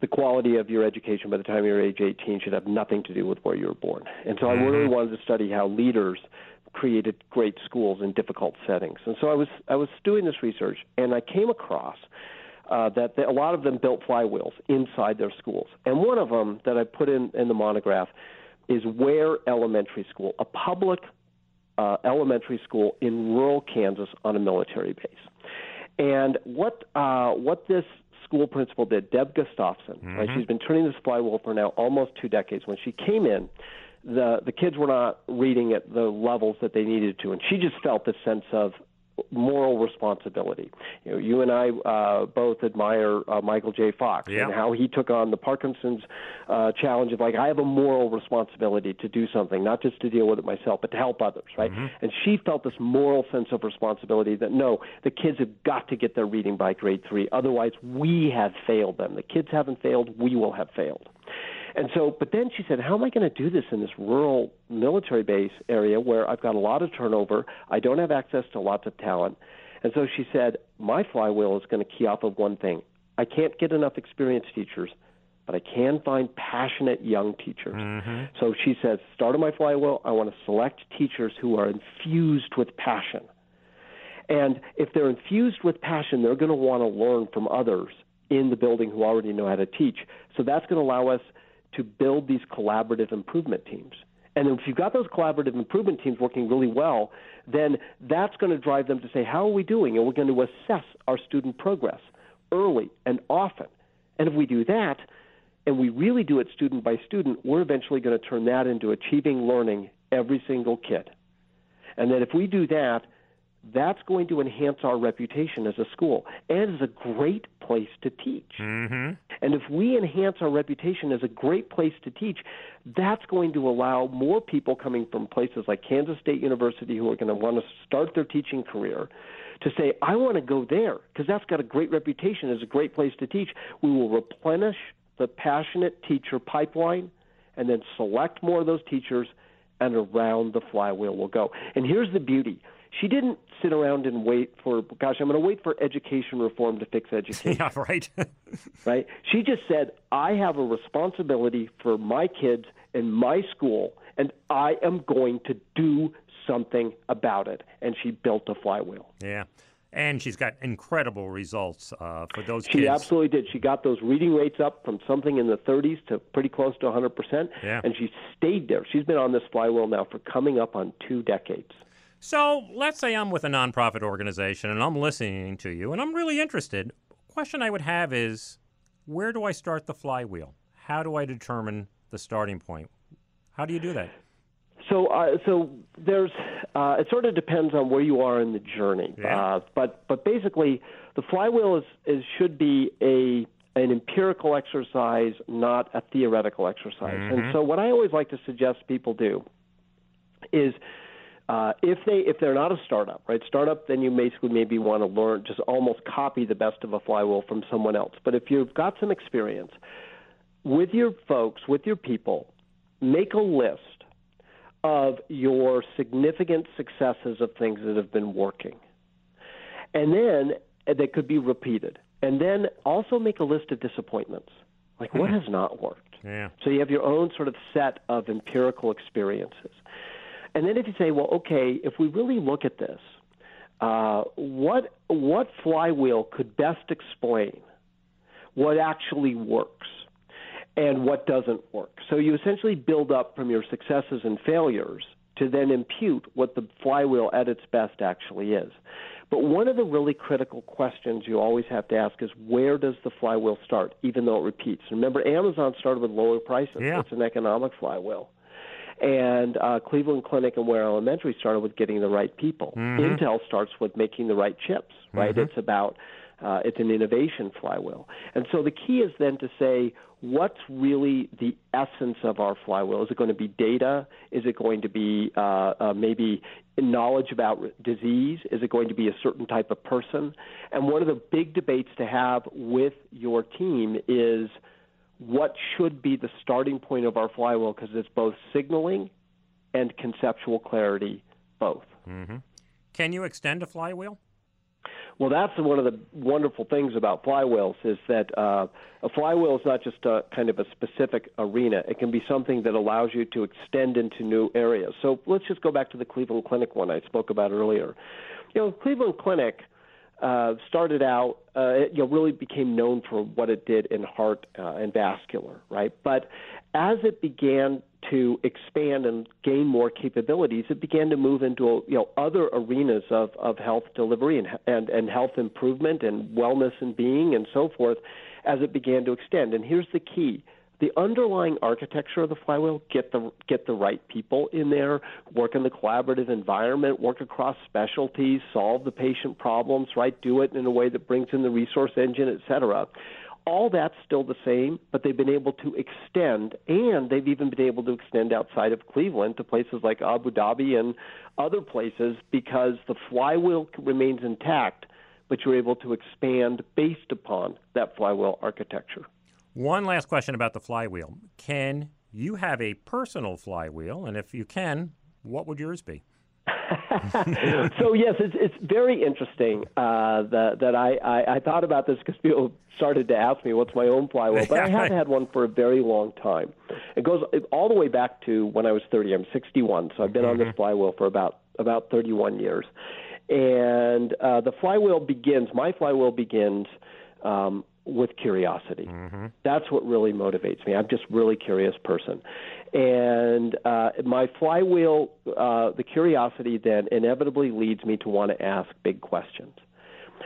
the quality of your education by the time you're age 18 should have nothing to do with where you were born. And so mm-hmm. I really wanted to study how leaders created great schools in difficult settings. And so I was I was doing this research, and I came across uh, that they, a lot of them built flywheels inside their schools. And one of them that I put in in the monograph is Ware Elementary School, a public uh, elementary school in rural Kansas on a military base. And what uh, what this school principal did, Deb Gustafson. Mm-hmm. Right? She's been turning this flywheel for now almost two decades. When she came in, the the kids were not reading at the levels that they needed to, and she just felt this sense of moral responsibility. You know, you and I uh, both admire uh, Michael J. Fox yeah. and how he took on the Parkinson's uh, challenge of like I have a moral responsibility to do something, not just to deal with it myself, but to help others, right? Mm-hmm. And she felt this moral sense of responsibility that no, the kids have got to get their reading by grade three, otherwise we have failed them. The kids haven't failed, we will have failed. And so, but then she said, How am I going to do this in this rural military base area where I've got a lot of turnover? I don't have access to lots of talent. And so she said, My flywheel is going to key off of one thing. I can't get enough experienced teachers, but I can find passionate young teachers. Mm-hmm. So she says, Start of my flywheel, I want to select teachers who are infused with passion. And if they're infused with passion, they're going to want to learn from others in the building who already know how to teach. So that's going to allow us to build these collaborative improvement teams. And if you've got those collaborative improvement teams working really well, then that's going to drive them to say, How are we doing? And we're going to assess our student progress early and often. And if we do that, and we really do it student by student, we're eventually going to turn that into achieving learning every single kid. And then if we do that, that's going to enhance our reputation as a school and as a great place to teach. Mm-hmm. And if we enhance our reputation as a great place to teach, that's going to allow more people coming from places like Kansas State University who are going to want to start their teaching career to say, I want to go there because that's got a great reputation as a great place to teach. We will replenish the passionate teacher pipeline and then select more of those teachers, and around the flywheel will go. And here's the beauty she didn't sit around and wait for, gosh, I'm going to wait for education reform to fix education. Yeah, right. right? She just said, I have a responsibility for my kids and my school, and I am going to do something about it. And she built a flywheel. yeah. And she's got incredible results uh, for those She kids. absolutely did. She got those reading rates up from something in the 30s to pretty close to 100%. Yeah. And she stayed there. She's been on this flywheel now for coming up on two decades. So let's say I'm with a nonprofit organization and I'm listening to you and I'm really interested. Question I would have is where do I start the flywheel? How do I determine the starting point? How do you do that? So, uh, so there's. Uh, it sort of depends on where you are in the journey. Yeah. Uh, but but basically, the flywheel is, is should be a an empirical exercise, not a theoretical exercise. And so, what I always like to suggest people do is. Uh, if they if they're not a startup, right? Startup, then you basically maybe want to learn just almost copy the best of a flywheel from someone else. But if you've got some experience with your folks, with your people, make a list of your significant successes of things that have been working. And then uh, that could be repeated. And then also make a list of disappointments. Like what has not worked? Yeah. So you have your own sort of set of empirical experiences. And then if you say, well, okay, if we really look at this, uh, what what flywheel could best explain what actually works and what doesn't work? So you essentially build up from your successes and failures to then impute what the flywheel at its best actually is. But one of the really critical questions you always have to ask is where does the flywheel start, even though it repeats? Remember, Amazon started with lower prices. Yeah. It's an economic flywheel. And uh, Cleveland Clinic and Ware Elementary started with getting the right people. Intel starts with making the right chips, right? It's about uh, it's an innovation flywheel. And so the key is then to say what's really the essence of our flywheel. Is it going to be data? Is it going to be uh, uh, maybe knowledge about disease? Is it going to be a certain type of person? And one of the big debates to have with your team is what should be the starting point of our flywheel because it's both signaling and conceptual clarity, both. Can you extend a flywheel? Well, that's one of the wonderful things about flywheels is that uh, a flywheel is not just a kind of a specific arena. It can be something that allows you to extend into new areas. So let's just go back to the Cleveland Clinic one I spoke about earlier. You know, Cleveland Clinic uh, started out, uh, it you know, really became known for what it did in heart uh, and vascular, right? But as it began to expand and gain more capabilities, it began to move into you know other arenas of, of health delivery and, and and health improvement and wellness and being and so forth as it began to extend. And here's the key: the underlying architecture of the flywheel get the get the right people in there work in the collaborative environment work across specialties solve the patient problems right? Do it in a way that brings in the resource engine et cetera. All that's still the same but they've been able to extend and they've even been able to extend outside of cleveland to places like abu dhabi and other places because the flywheel remains intact but you're able to expand based upon that flywheel architecture one last question about the flywheel. Can you have a personal flywheel? And if you can, what would yours be? so yes, it's it's very interesting uh, that that I, I, I thought about this because people started to ask me what's my own flywheel, but I have had one for a very long time. It goes all the way back to when I was 30. I'm 61, so I've been mm-hmm. on this mm-hmm. flywheel for about about 31 years. And uh, the flywheel begins. My flywheel begins um, with curiosity. Mm-hmm. That's what really motivates me. I'm just really curious person, and uh, my flywheel, uh, the curiosity, then inevitably leads me to want to ask big questions.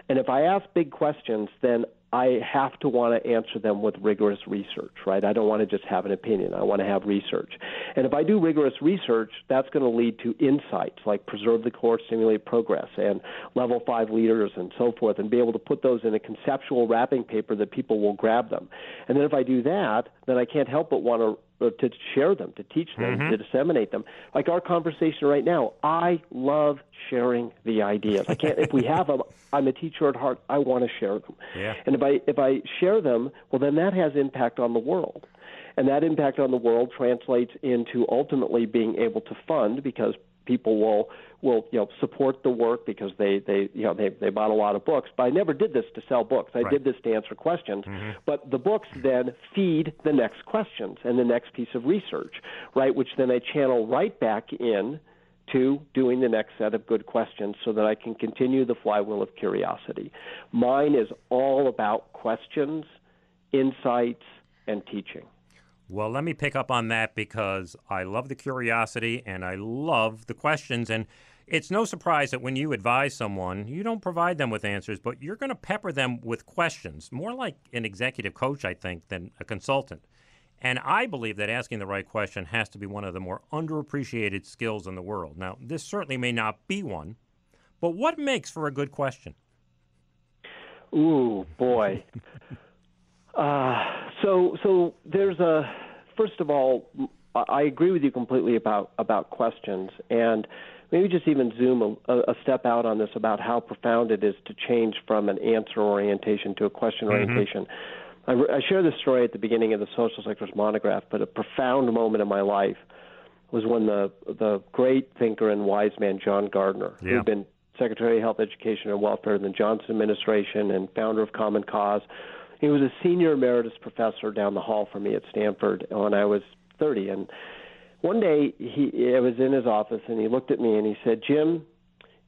And if I ask big questions, then I have to want to answer them with rigorous research, right? I don't want to just have an opinion. I want to have research. And if I do rigorous research, that's going to lead to insights like preserve the core, stimulate progress, and level five leaders and so forth, and be able to put those in a conceptual wrapping paper that people will grab them. And then if I do that, then I can't help but want to to share them, to teach them, mm-hmm. to disseminate them. Like our conversation right now, I love sharing the ideas. I can't if we have them. I'm a teacher at heart. I want to share them. Yeah. And if I if I share them, well, then that has impact on the world. And that impact on the world translates into ultimately being able to fund because people will will you know support the work because they they you know they they bought a lot of books. But I never did this to sell books. I right. did this to answer questions. Mm-hmm. But the books then feed the next questions and the next piece of research, right? Which then I channel right back in to doing the next set of good questions so that I can continue the flywheel of curiosity. Mine is all about questions, insights, and teaching. Well, let me pick up on that because I love the curiosity and I love the questions. And it's no surprise that when you advise someone, you don't provide them with answers, but you're going to pepper them with questions, more like an executive coach, I think, than a consultant. And I believe that asking the right question has to be one of the more underappreciated skills in the world. Now, this certainly may not be one, but what makes for a good question? Ooh, boy. Uh, so, so there's a. First of all, I agree with you completely about about questions, and maybe just even zoom a, a step out on this about how profound it is to change from an answer orientation to a question mm-hmm. orientation. I, I share this story at the beginning of the social sectors monograph, but a profound moment in my life was when the the great thinker and wise man John Gardner, yeah. who'd been Secretary of Health, Education, and Welfare in the Johnson administration and founder of Common Cause, he was a senior emeritus professor down the hall from me at Stanford when I was 30. And one day he I was in his office and he looked at me and he said, "Jim,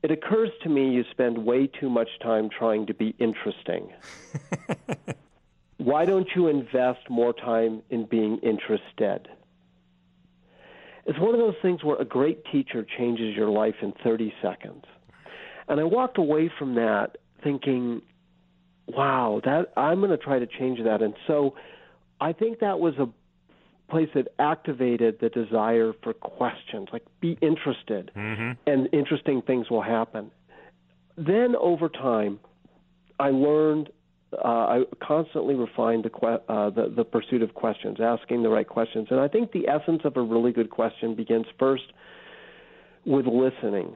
it occurs to me you spend way too much time trying to be interesting. Why don't you invest more time in being interested?" It's one of those things where a great teacher changes your life in 30 seconds. And I walked away from that thinking, wow, that I'm going to try to change that. And so I think that was a place that activated the desire for questions, like be interested, mm-hmm. and interesting things will happen. Then over time, I learned. Uh, I constantly refined the, que- uh, the the pursuit of questions, asking the right questions, and I think the essence of a really good question begins first with listening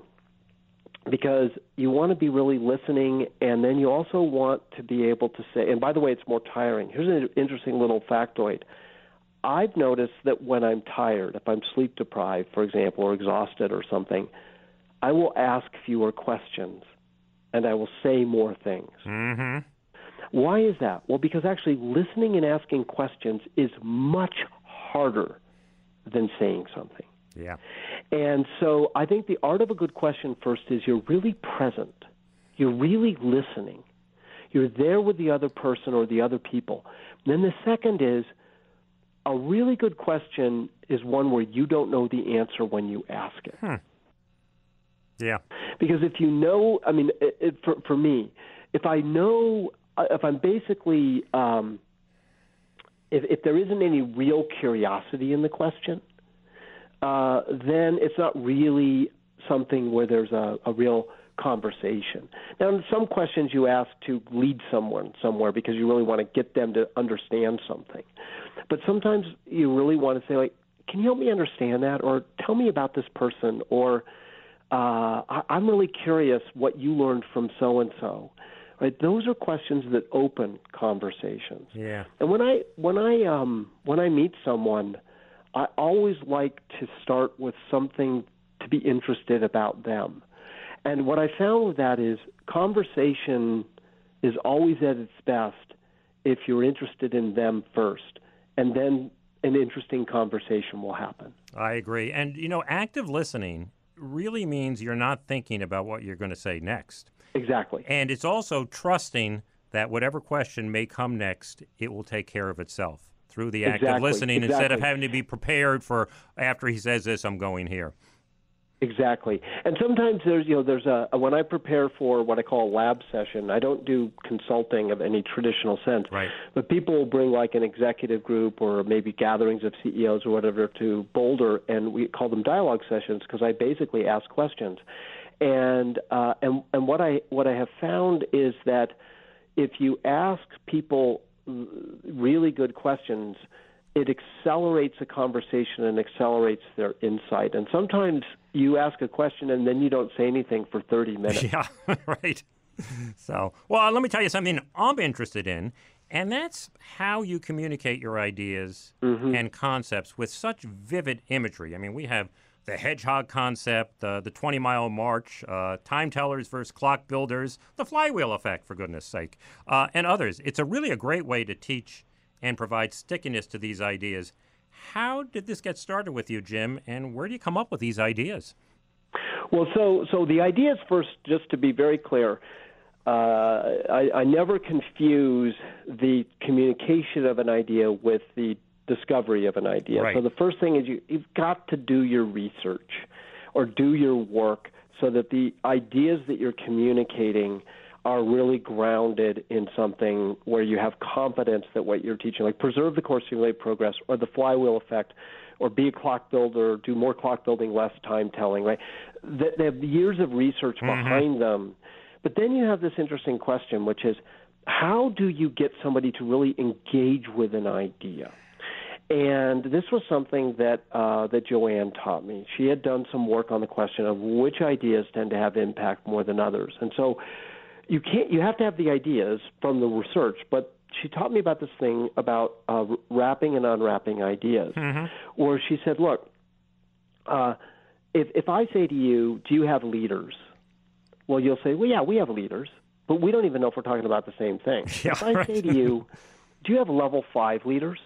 because you want to be really listening and then you also want to be able to say and by the way it's more tiring. Here's an interesting little factoid. I've noticed that when i'm tired if i'm sleep deprived for example or exhausted or something i will ask fewer questions and i will say more things. Mm-hmm. why is that? Well because actually listening and asking questions is much harder than saying something yeah. And so I think the art of a good question first is you're really present. You're really listening. You're there with the other person or the other people. And then the second is a really good question is one where you don't know the answer when you ask it. Hmm. Yeah. Because if you know, I mean, it, it, for for me, if I know, uh, if I'm basically um, if, if there isn't any real curiosity in the question, uh, then it's not really something where there's a, a real conversation. Now, some questions you ask to lead someone somewhere because you really want to get them to understand something. But sometimes you really want to say, like, can you help me understand that? Or tell me about this person? Or uh, I- I'm really curious what you learned from so and so. Right? Those are questions that open conversations. Yeah. And when I when I um, when I meet someone, I always like to start with something to be interested about them. And what I found with that is conversation is always at its best if you're interested in them first, and then an interesting conversation will happen. I agree. And, you know, active listening really means you're not thinking about what you're going to say next. Exactly. And it's also trusting that whatever question may come next, it will take care of itself through the act Exactly, listening instead of having to be prepared for after he says this, I'm going here. Exactly. And sometimes there's, you know, there's a when I prepare for what I call a lab session, I don't do consulting of any traditional sense. Right. But people will bring like an executive group or maybe gatherings of CEOs or whatever to Boulder, and we call them dialogue sessions because I basically ask questions. And uh, and and what I what I have found is that if you ask people really good questions, it accelerates a conversation and accelerates their insight. And sometimes you ask a question and then you don't say anything for 30 minutes. Yeah, right. So, well, let me tell you something I'm interested in, and that's how you communicate your ideas mm-hmm. and concepts with such vivid imagery. I mean, we have the hedgehog concept, uh, the 20 mile march, uh, time tellers versus clock builders, the flywheel effect, for goodness sake, uh, and others. It's a really a great way to teach and provide stickiness to these ideas. How did this get started with you, Jim, and where do you come up with these ideas? Well, so so the idea is first, just to be very clear, uh, I, I never confuse the communication of an idea with the discovery of an idea. Right. So the first thing is you, you've got to do your research or do your work so that the ideas that you're communicating are really grounded in something where you have confidence that what you're teaching, like preserve the core, stimulate progress, or the flywheel effect, or be a clock builder, do more clock building, less time telling, right? They, they have years of research mm-hmm. behind them. But then you have this interesting question, which is how do you get somebody to really engage with an idea? And this was something that uh, that Joanne taught me. She had done some work on the question of which ideas tend to have impact more than others, and so you can't. You have to have the ideas from the research, but she taught me about this thing about uh, wrapping and unwrapping ideas, where she said, "Look, uh, if if I say to you, do you have leaders?" Well, you'll say, "Well, yeah, we have leaders," but we don't even know if we're talking about the same thing. Yeah, if I right. say to you, "Do you have level five leaders?"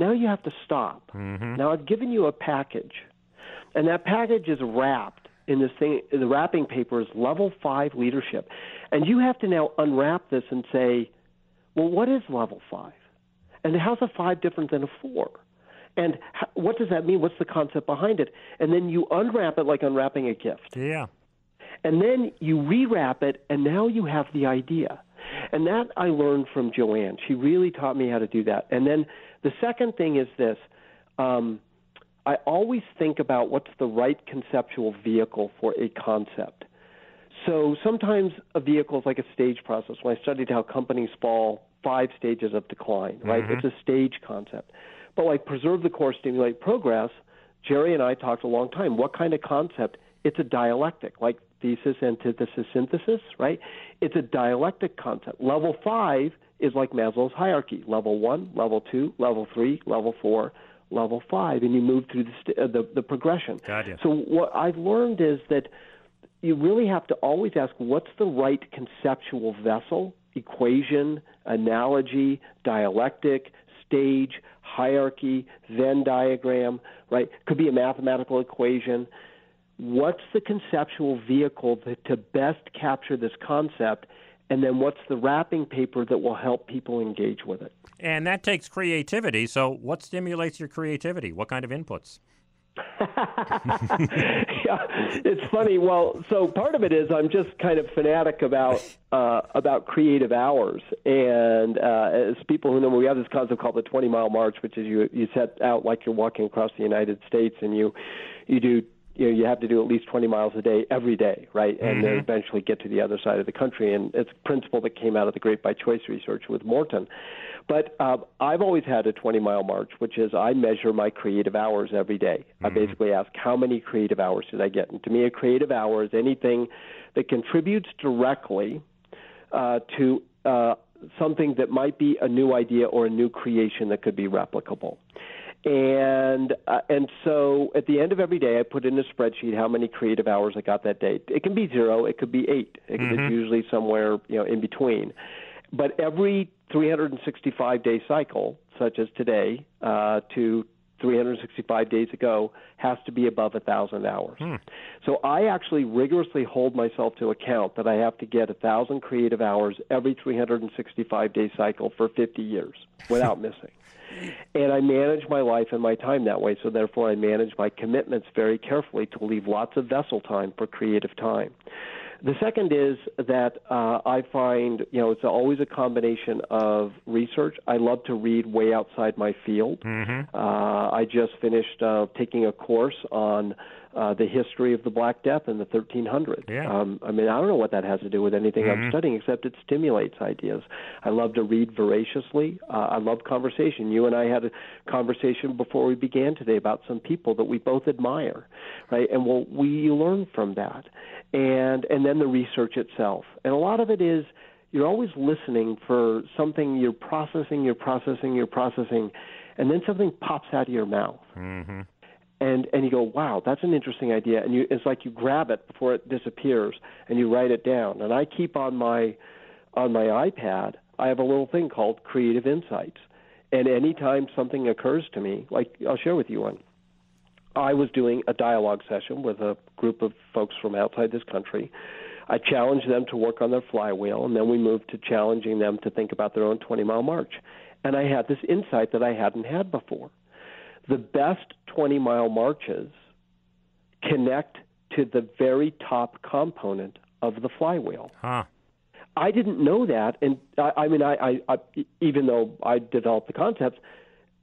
Now you have to stop. Mm-hmm. Now I've given you a package, and that package is wrapped in this thing. The wrapping paper is level five leadership, and you have to now unwrap this and say, "Well, what is level five? And how's a five different than a four? And h- what does that mean? What's the concept behind it? And then you unwrap it like unwrapping a gift. Yeah. And then you rewrap it, and now you have the idea. And that I learned from Joanne. She really taught me how to do that. And then the second thing is this um, I always think about what's the right conceptual vehicle for a concept. So sometimes a vehicle is like a stage process. When I studied how companies fall, five stages of decline, right? It's a stage concept. But like preserve the core, stimulate progress, Jerry and I talked a long time. What kind of concept? It's a dialectic, like thesis, antithesis, synthesis, right? It's a dialectic concept. Level five is like Maslow's hierarchy level one, level two, level three, level four, level five, and you move through the, st- uh, the, the progression. Gotcha. So, what I've learned is that you really have to always ask what's the right conceptual vessel, equation, analogy, dialectic, stage, hierarchy, Venn diagram, right? Could be a mathematical equation. What's the conceptual vehicle that, to best capture this concept? And then what's the wrapping paper that will help people engage with it? And that takes creativity. So, what stimulates your creativity? What kind of inputs? yeah, it's funny. Well, so part of it is I'm just kind of fanatic about uh, about creative hours, and uh, as people who know, we have this concept called the 20 mile march, which is you you set out like you're walking across the United States, and you you do you know you have to do at least 20 miles a day every day, right? And Mm-hmm. then eventually get to the other side of the country. And it's a principle that came out of the Great by Choice research with Morten. But uh, I've always had a 20 mile march, which is I measure my creative hours every day. I basically ask how many creative hours did I get, and to me, a creative hour is anything that contributes directly uh, to uh, something that might be a new idea or a new creation that could be replicable. And uh, and so at the end of every day, I put in a spreadsheet how many creative hours I got that day. It can be zero, it could be eight. It, It's usually somewhere you know in between. But every 365 day cycle, such as today, uh, to 365 days ago, has to be above a thousand hours. Hmm. So I actually rigorously hold myself to account that I have to get a thousand creative hours every 365 day cycle for 50 years without missing. And I manage my life and my time that way, so therefore I manage my commitments very carefully to leave lots of vessel time for creative time. The second is that uh, I find, you know, it's always a combination of research. I love to read way outside my field. Uh, I just finished uh, taking a course on uh, the history of the Black Death in the 1300s. Yeah. Um, I mean, I don't know what that has to do with anything I'm studying, except it stimulates ideas. I love to read voraciously. Uh, I love conversation. You and I had a conversation before we began today about some people that we both admire, right? And well, we learn from that, and and then the research itself. And a lot of it is you're always listening for something. You're processing. You're processing. You're processing, and then something pops out of your mouth and and you go, wow, that's an interesting idea, and you it's like you grab it before it disappears and you write it down. And I keep on my on my iPad, I have a little thing called Creative Insights, and anytime something occurs to me, like I'll share with you one. I was doing a dialogue session with a group of folks from outside this country. I challenged them to work on their flywheel, and then we moved to challenging them to think about their own 20 mile march. And I had this insight that I hadn't had before the best 20 mile marches connect to the very top component of the flywheel. Huh. I didn't know that, and I, I mean, I, I, I, even though I developed the concepts,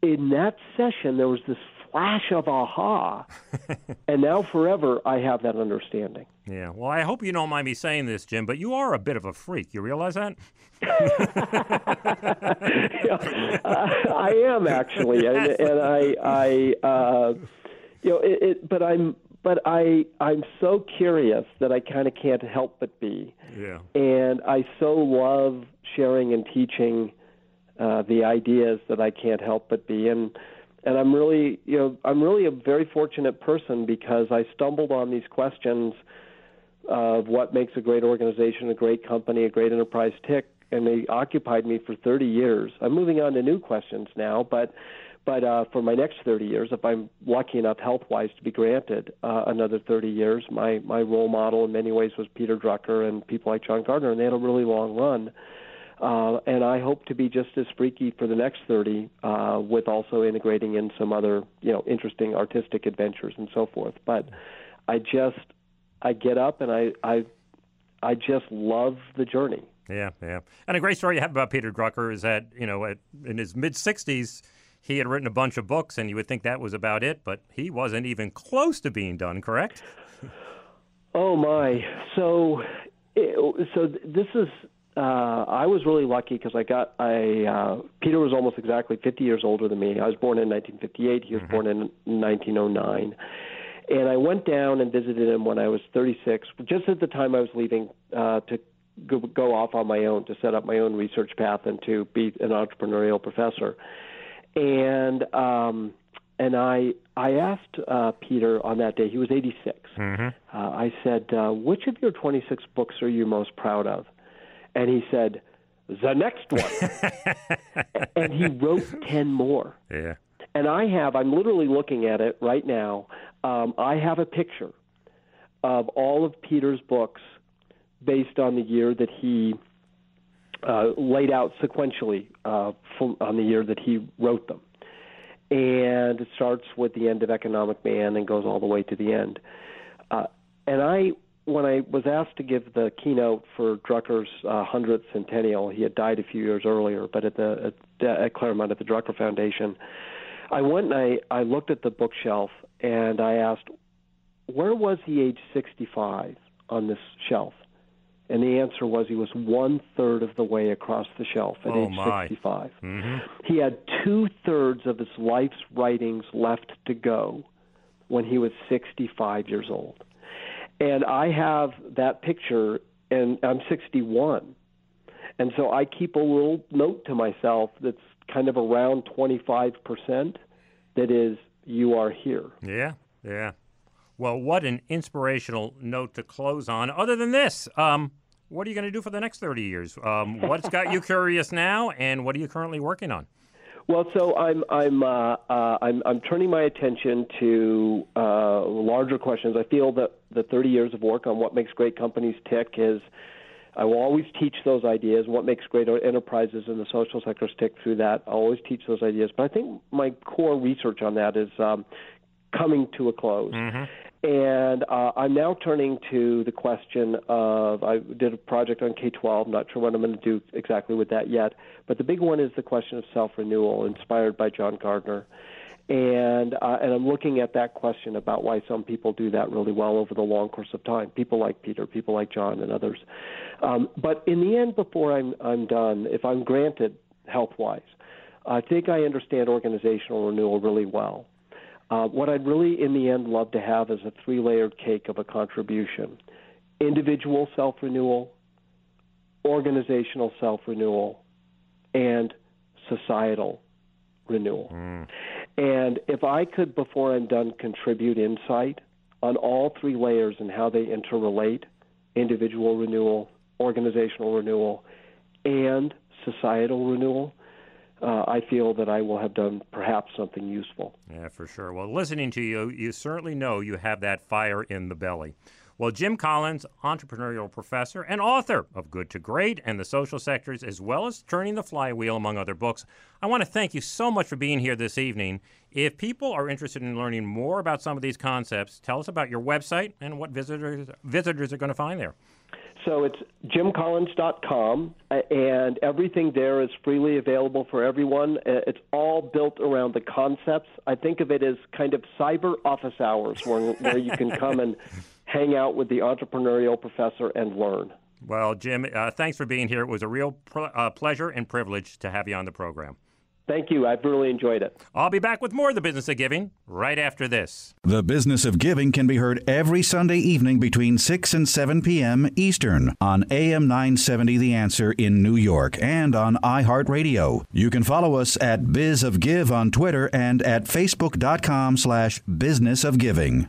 in that session there was this flash of aha, and now forever I have that understanding. Yeah. Well, I hope you don't mind me saying this, Jim, but you are a bit of a freak. You realize that? yeah, uh, I am actually, and, and I, I, uh, you know, it, it, but I'm, but I, I'm so curious that I kind of can't help but be, Yeah. and I so love sharing and teaching uh, the ideas that I can't help but be, and and I'm really, you know, I'm really a very fortunate person because I stumbled on these questions of what makes a great organization, a great company, a great enterprise tick, and they occupied me for 30 years. I'm moving on to new questions now, but but uh, for my next 30 years, if I'm lucky enough health-wise to be granted uh, another 30 years, my my role model in many ways was Peter Drucker and people like John Gardner, and they had a really long run. Uh, and I hope to be just as freaky for the next 30, uh, with also integrating in some other, you know, interesting artistic adventures and so forth. But I just, I get up and I, I, I just love the journey. Yeah, yeah. And a great story you have about Peter Drucker is that, you know, at, in his mid 60s, he had written a bunch of books, and you would think that was about it, but he wasn't even close to being done, correct? Oh my! So, it, so this is. Uh, I was really lucky because I got. I uh, Peter was almost exactly 50 years older than me. I was born in 1958. He was born in 1909. And I went down and visited him when I was 36, just at the time I was leaving uh, to go, go off on my own to set up my own research path and to be an entrepreneurial professor. And um, and I I asked uh, Peter on that day. He was 86. Uh, I said, uh, "Which of your 26 books are you most proud of?" And he said, "The next one." and he wrote 10 more. Yeah. And I have, I'm literally looking at it right now. Um, I have a picture of all of Peter's books based on the year that he uh, laid out sequentially uh, on the year that he wrote them. and it starts with the end of Economic Man and goes all the way to the end. Uh, and I, when I was asked to give the keynote for Drucker's uh, 100th centennial, he had died a few years earlier, but at the at, at Claremont at the Drucker Foundation, I went and I, I looked at the bookshelf and I asked, where was he age 65 on this shelf? And the answer was he was one third of the way across the shelf at oh age my. 65. Mm-hmm. He had two thirds of his life's writings left to go when he was 65 years old. And I have that picture, and I'm 61. And so I keep a little note to myself that's kind of around 25% that is, you are here. Yeah, yeah. Well, what an inspirational note to close on. Other than this, um, what are you going to do for the next 30 years? Um, what's got you curious now, and what are you currently working on? Well, so I'm I'm uh, uh, I'm I'm turning my attention to uh, larger questions. I feel that the 30 years of work on what makes great companies tick is. I will always teach those ideas. What makes great enterprises in the social sector stick through that. I always teach those ideas. But I think my core research on that is um, coming to a close. Mm-hmm. And uh, I'm now turning to the question of I did a project on K 12, not sure what I'm going to do exactly with that yet. But the big one is the question of self renewal, inspired by John Gardner. And, uh, and I'm looking at that question about why some people do that really well over the long course of time. People like Peter, people like John, and others. Um, but in the end, before I'm, I'm done, if I'm granted health wise, I think I understand organizational renewal really well. Uh, what I'd really, in the end, love to have is a three layered cake of a contribution individual self renewal, organizational self renewal, and societal renewal. Mm. And if I could, before I'm done, contribute insight on all three layers and how they interrelate individual renewal, organizational renewal, and societal renewal uh, I feel that I will have done perhaps something useful. Yeah, for sure. Well, listening to you, you certainly know you have that fire in the belly. Well, Jim Collins, entrepreneurial professor and author of Good to Great and the Social Sectors, as well as Turning the Flywheel, among other books, I want to thank you so much for being here this evening. If people are interested in learning more about some of these concepts, tell us about your website and what visitors visitors are going to find there. So it's jimcollins.com, and everything there is freely available for everyone. It's all built around the concepts. I think of it as kind of cyber office hours where, where you can come and hang out with the entrepreneurial professor and learn. Well, Jim, uh, thanks for being here. It was a real pr- uh, pleasure and privilege to have you on the program. Thank you. I've really enjoyed it. I'll be back with more of The Business of Giving right after this. The Business of Giving can be heard every Sunday evening between 6 and 7 p.m. Eastern on AM 970 The Answer in New York and on iHeartRadio. You can follow us at Biz of Give on Twitter and at facebook.com slash business of giving.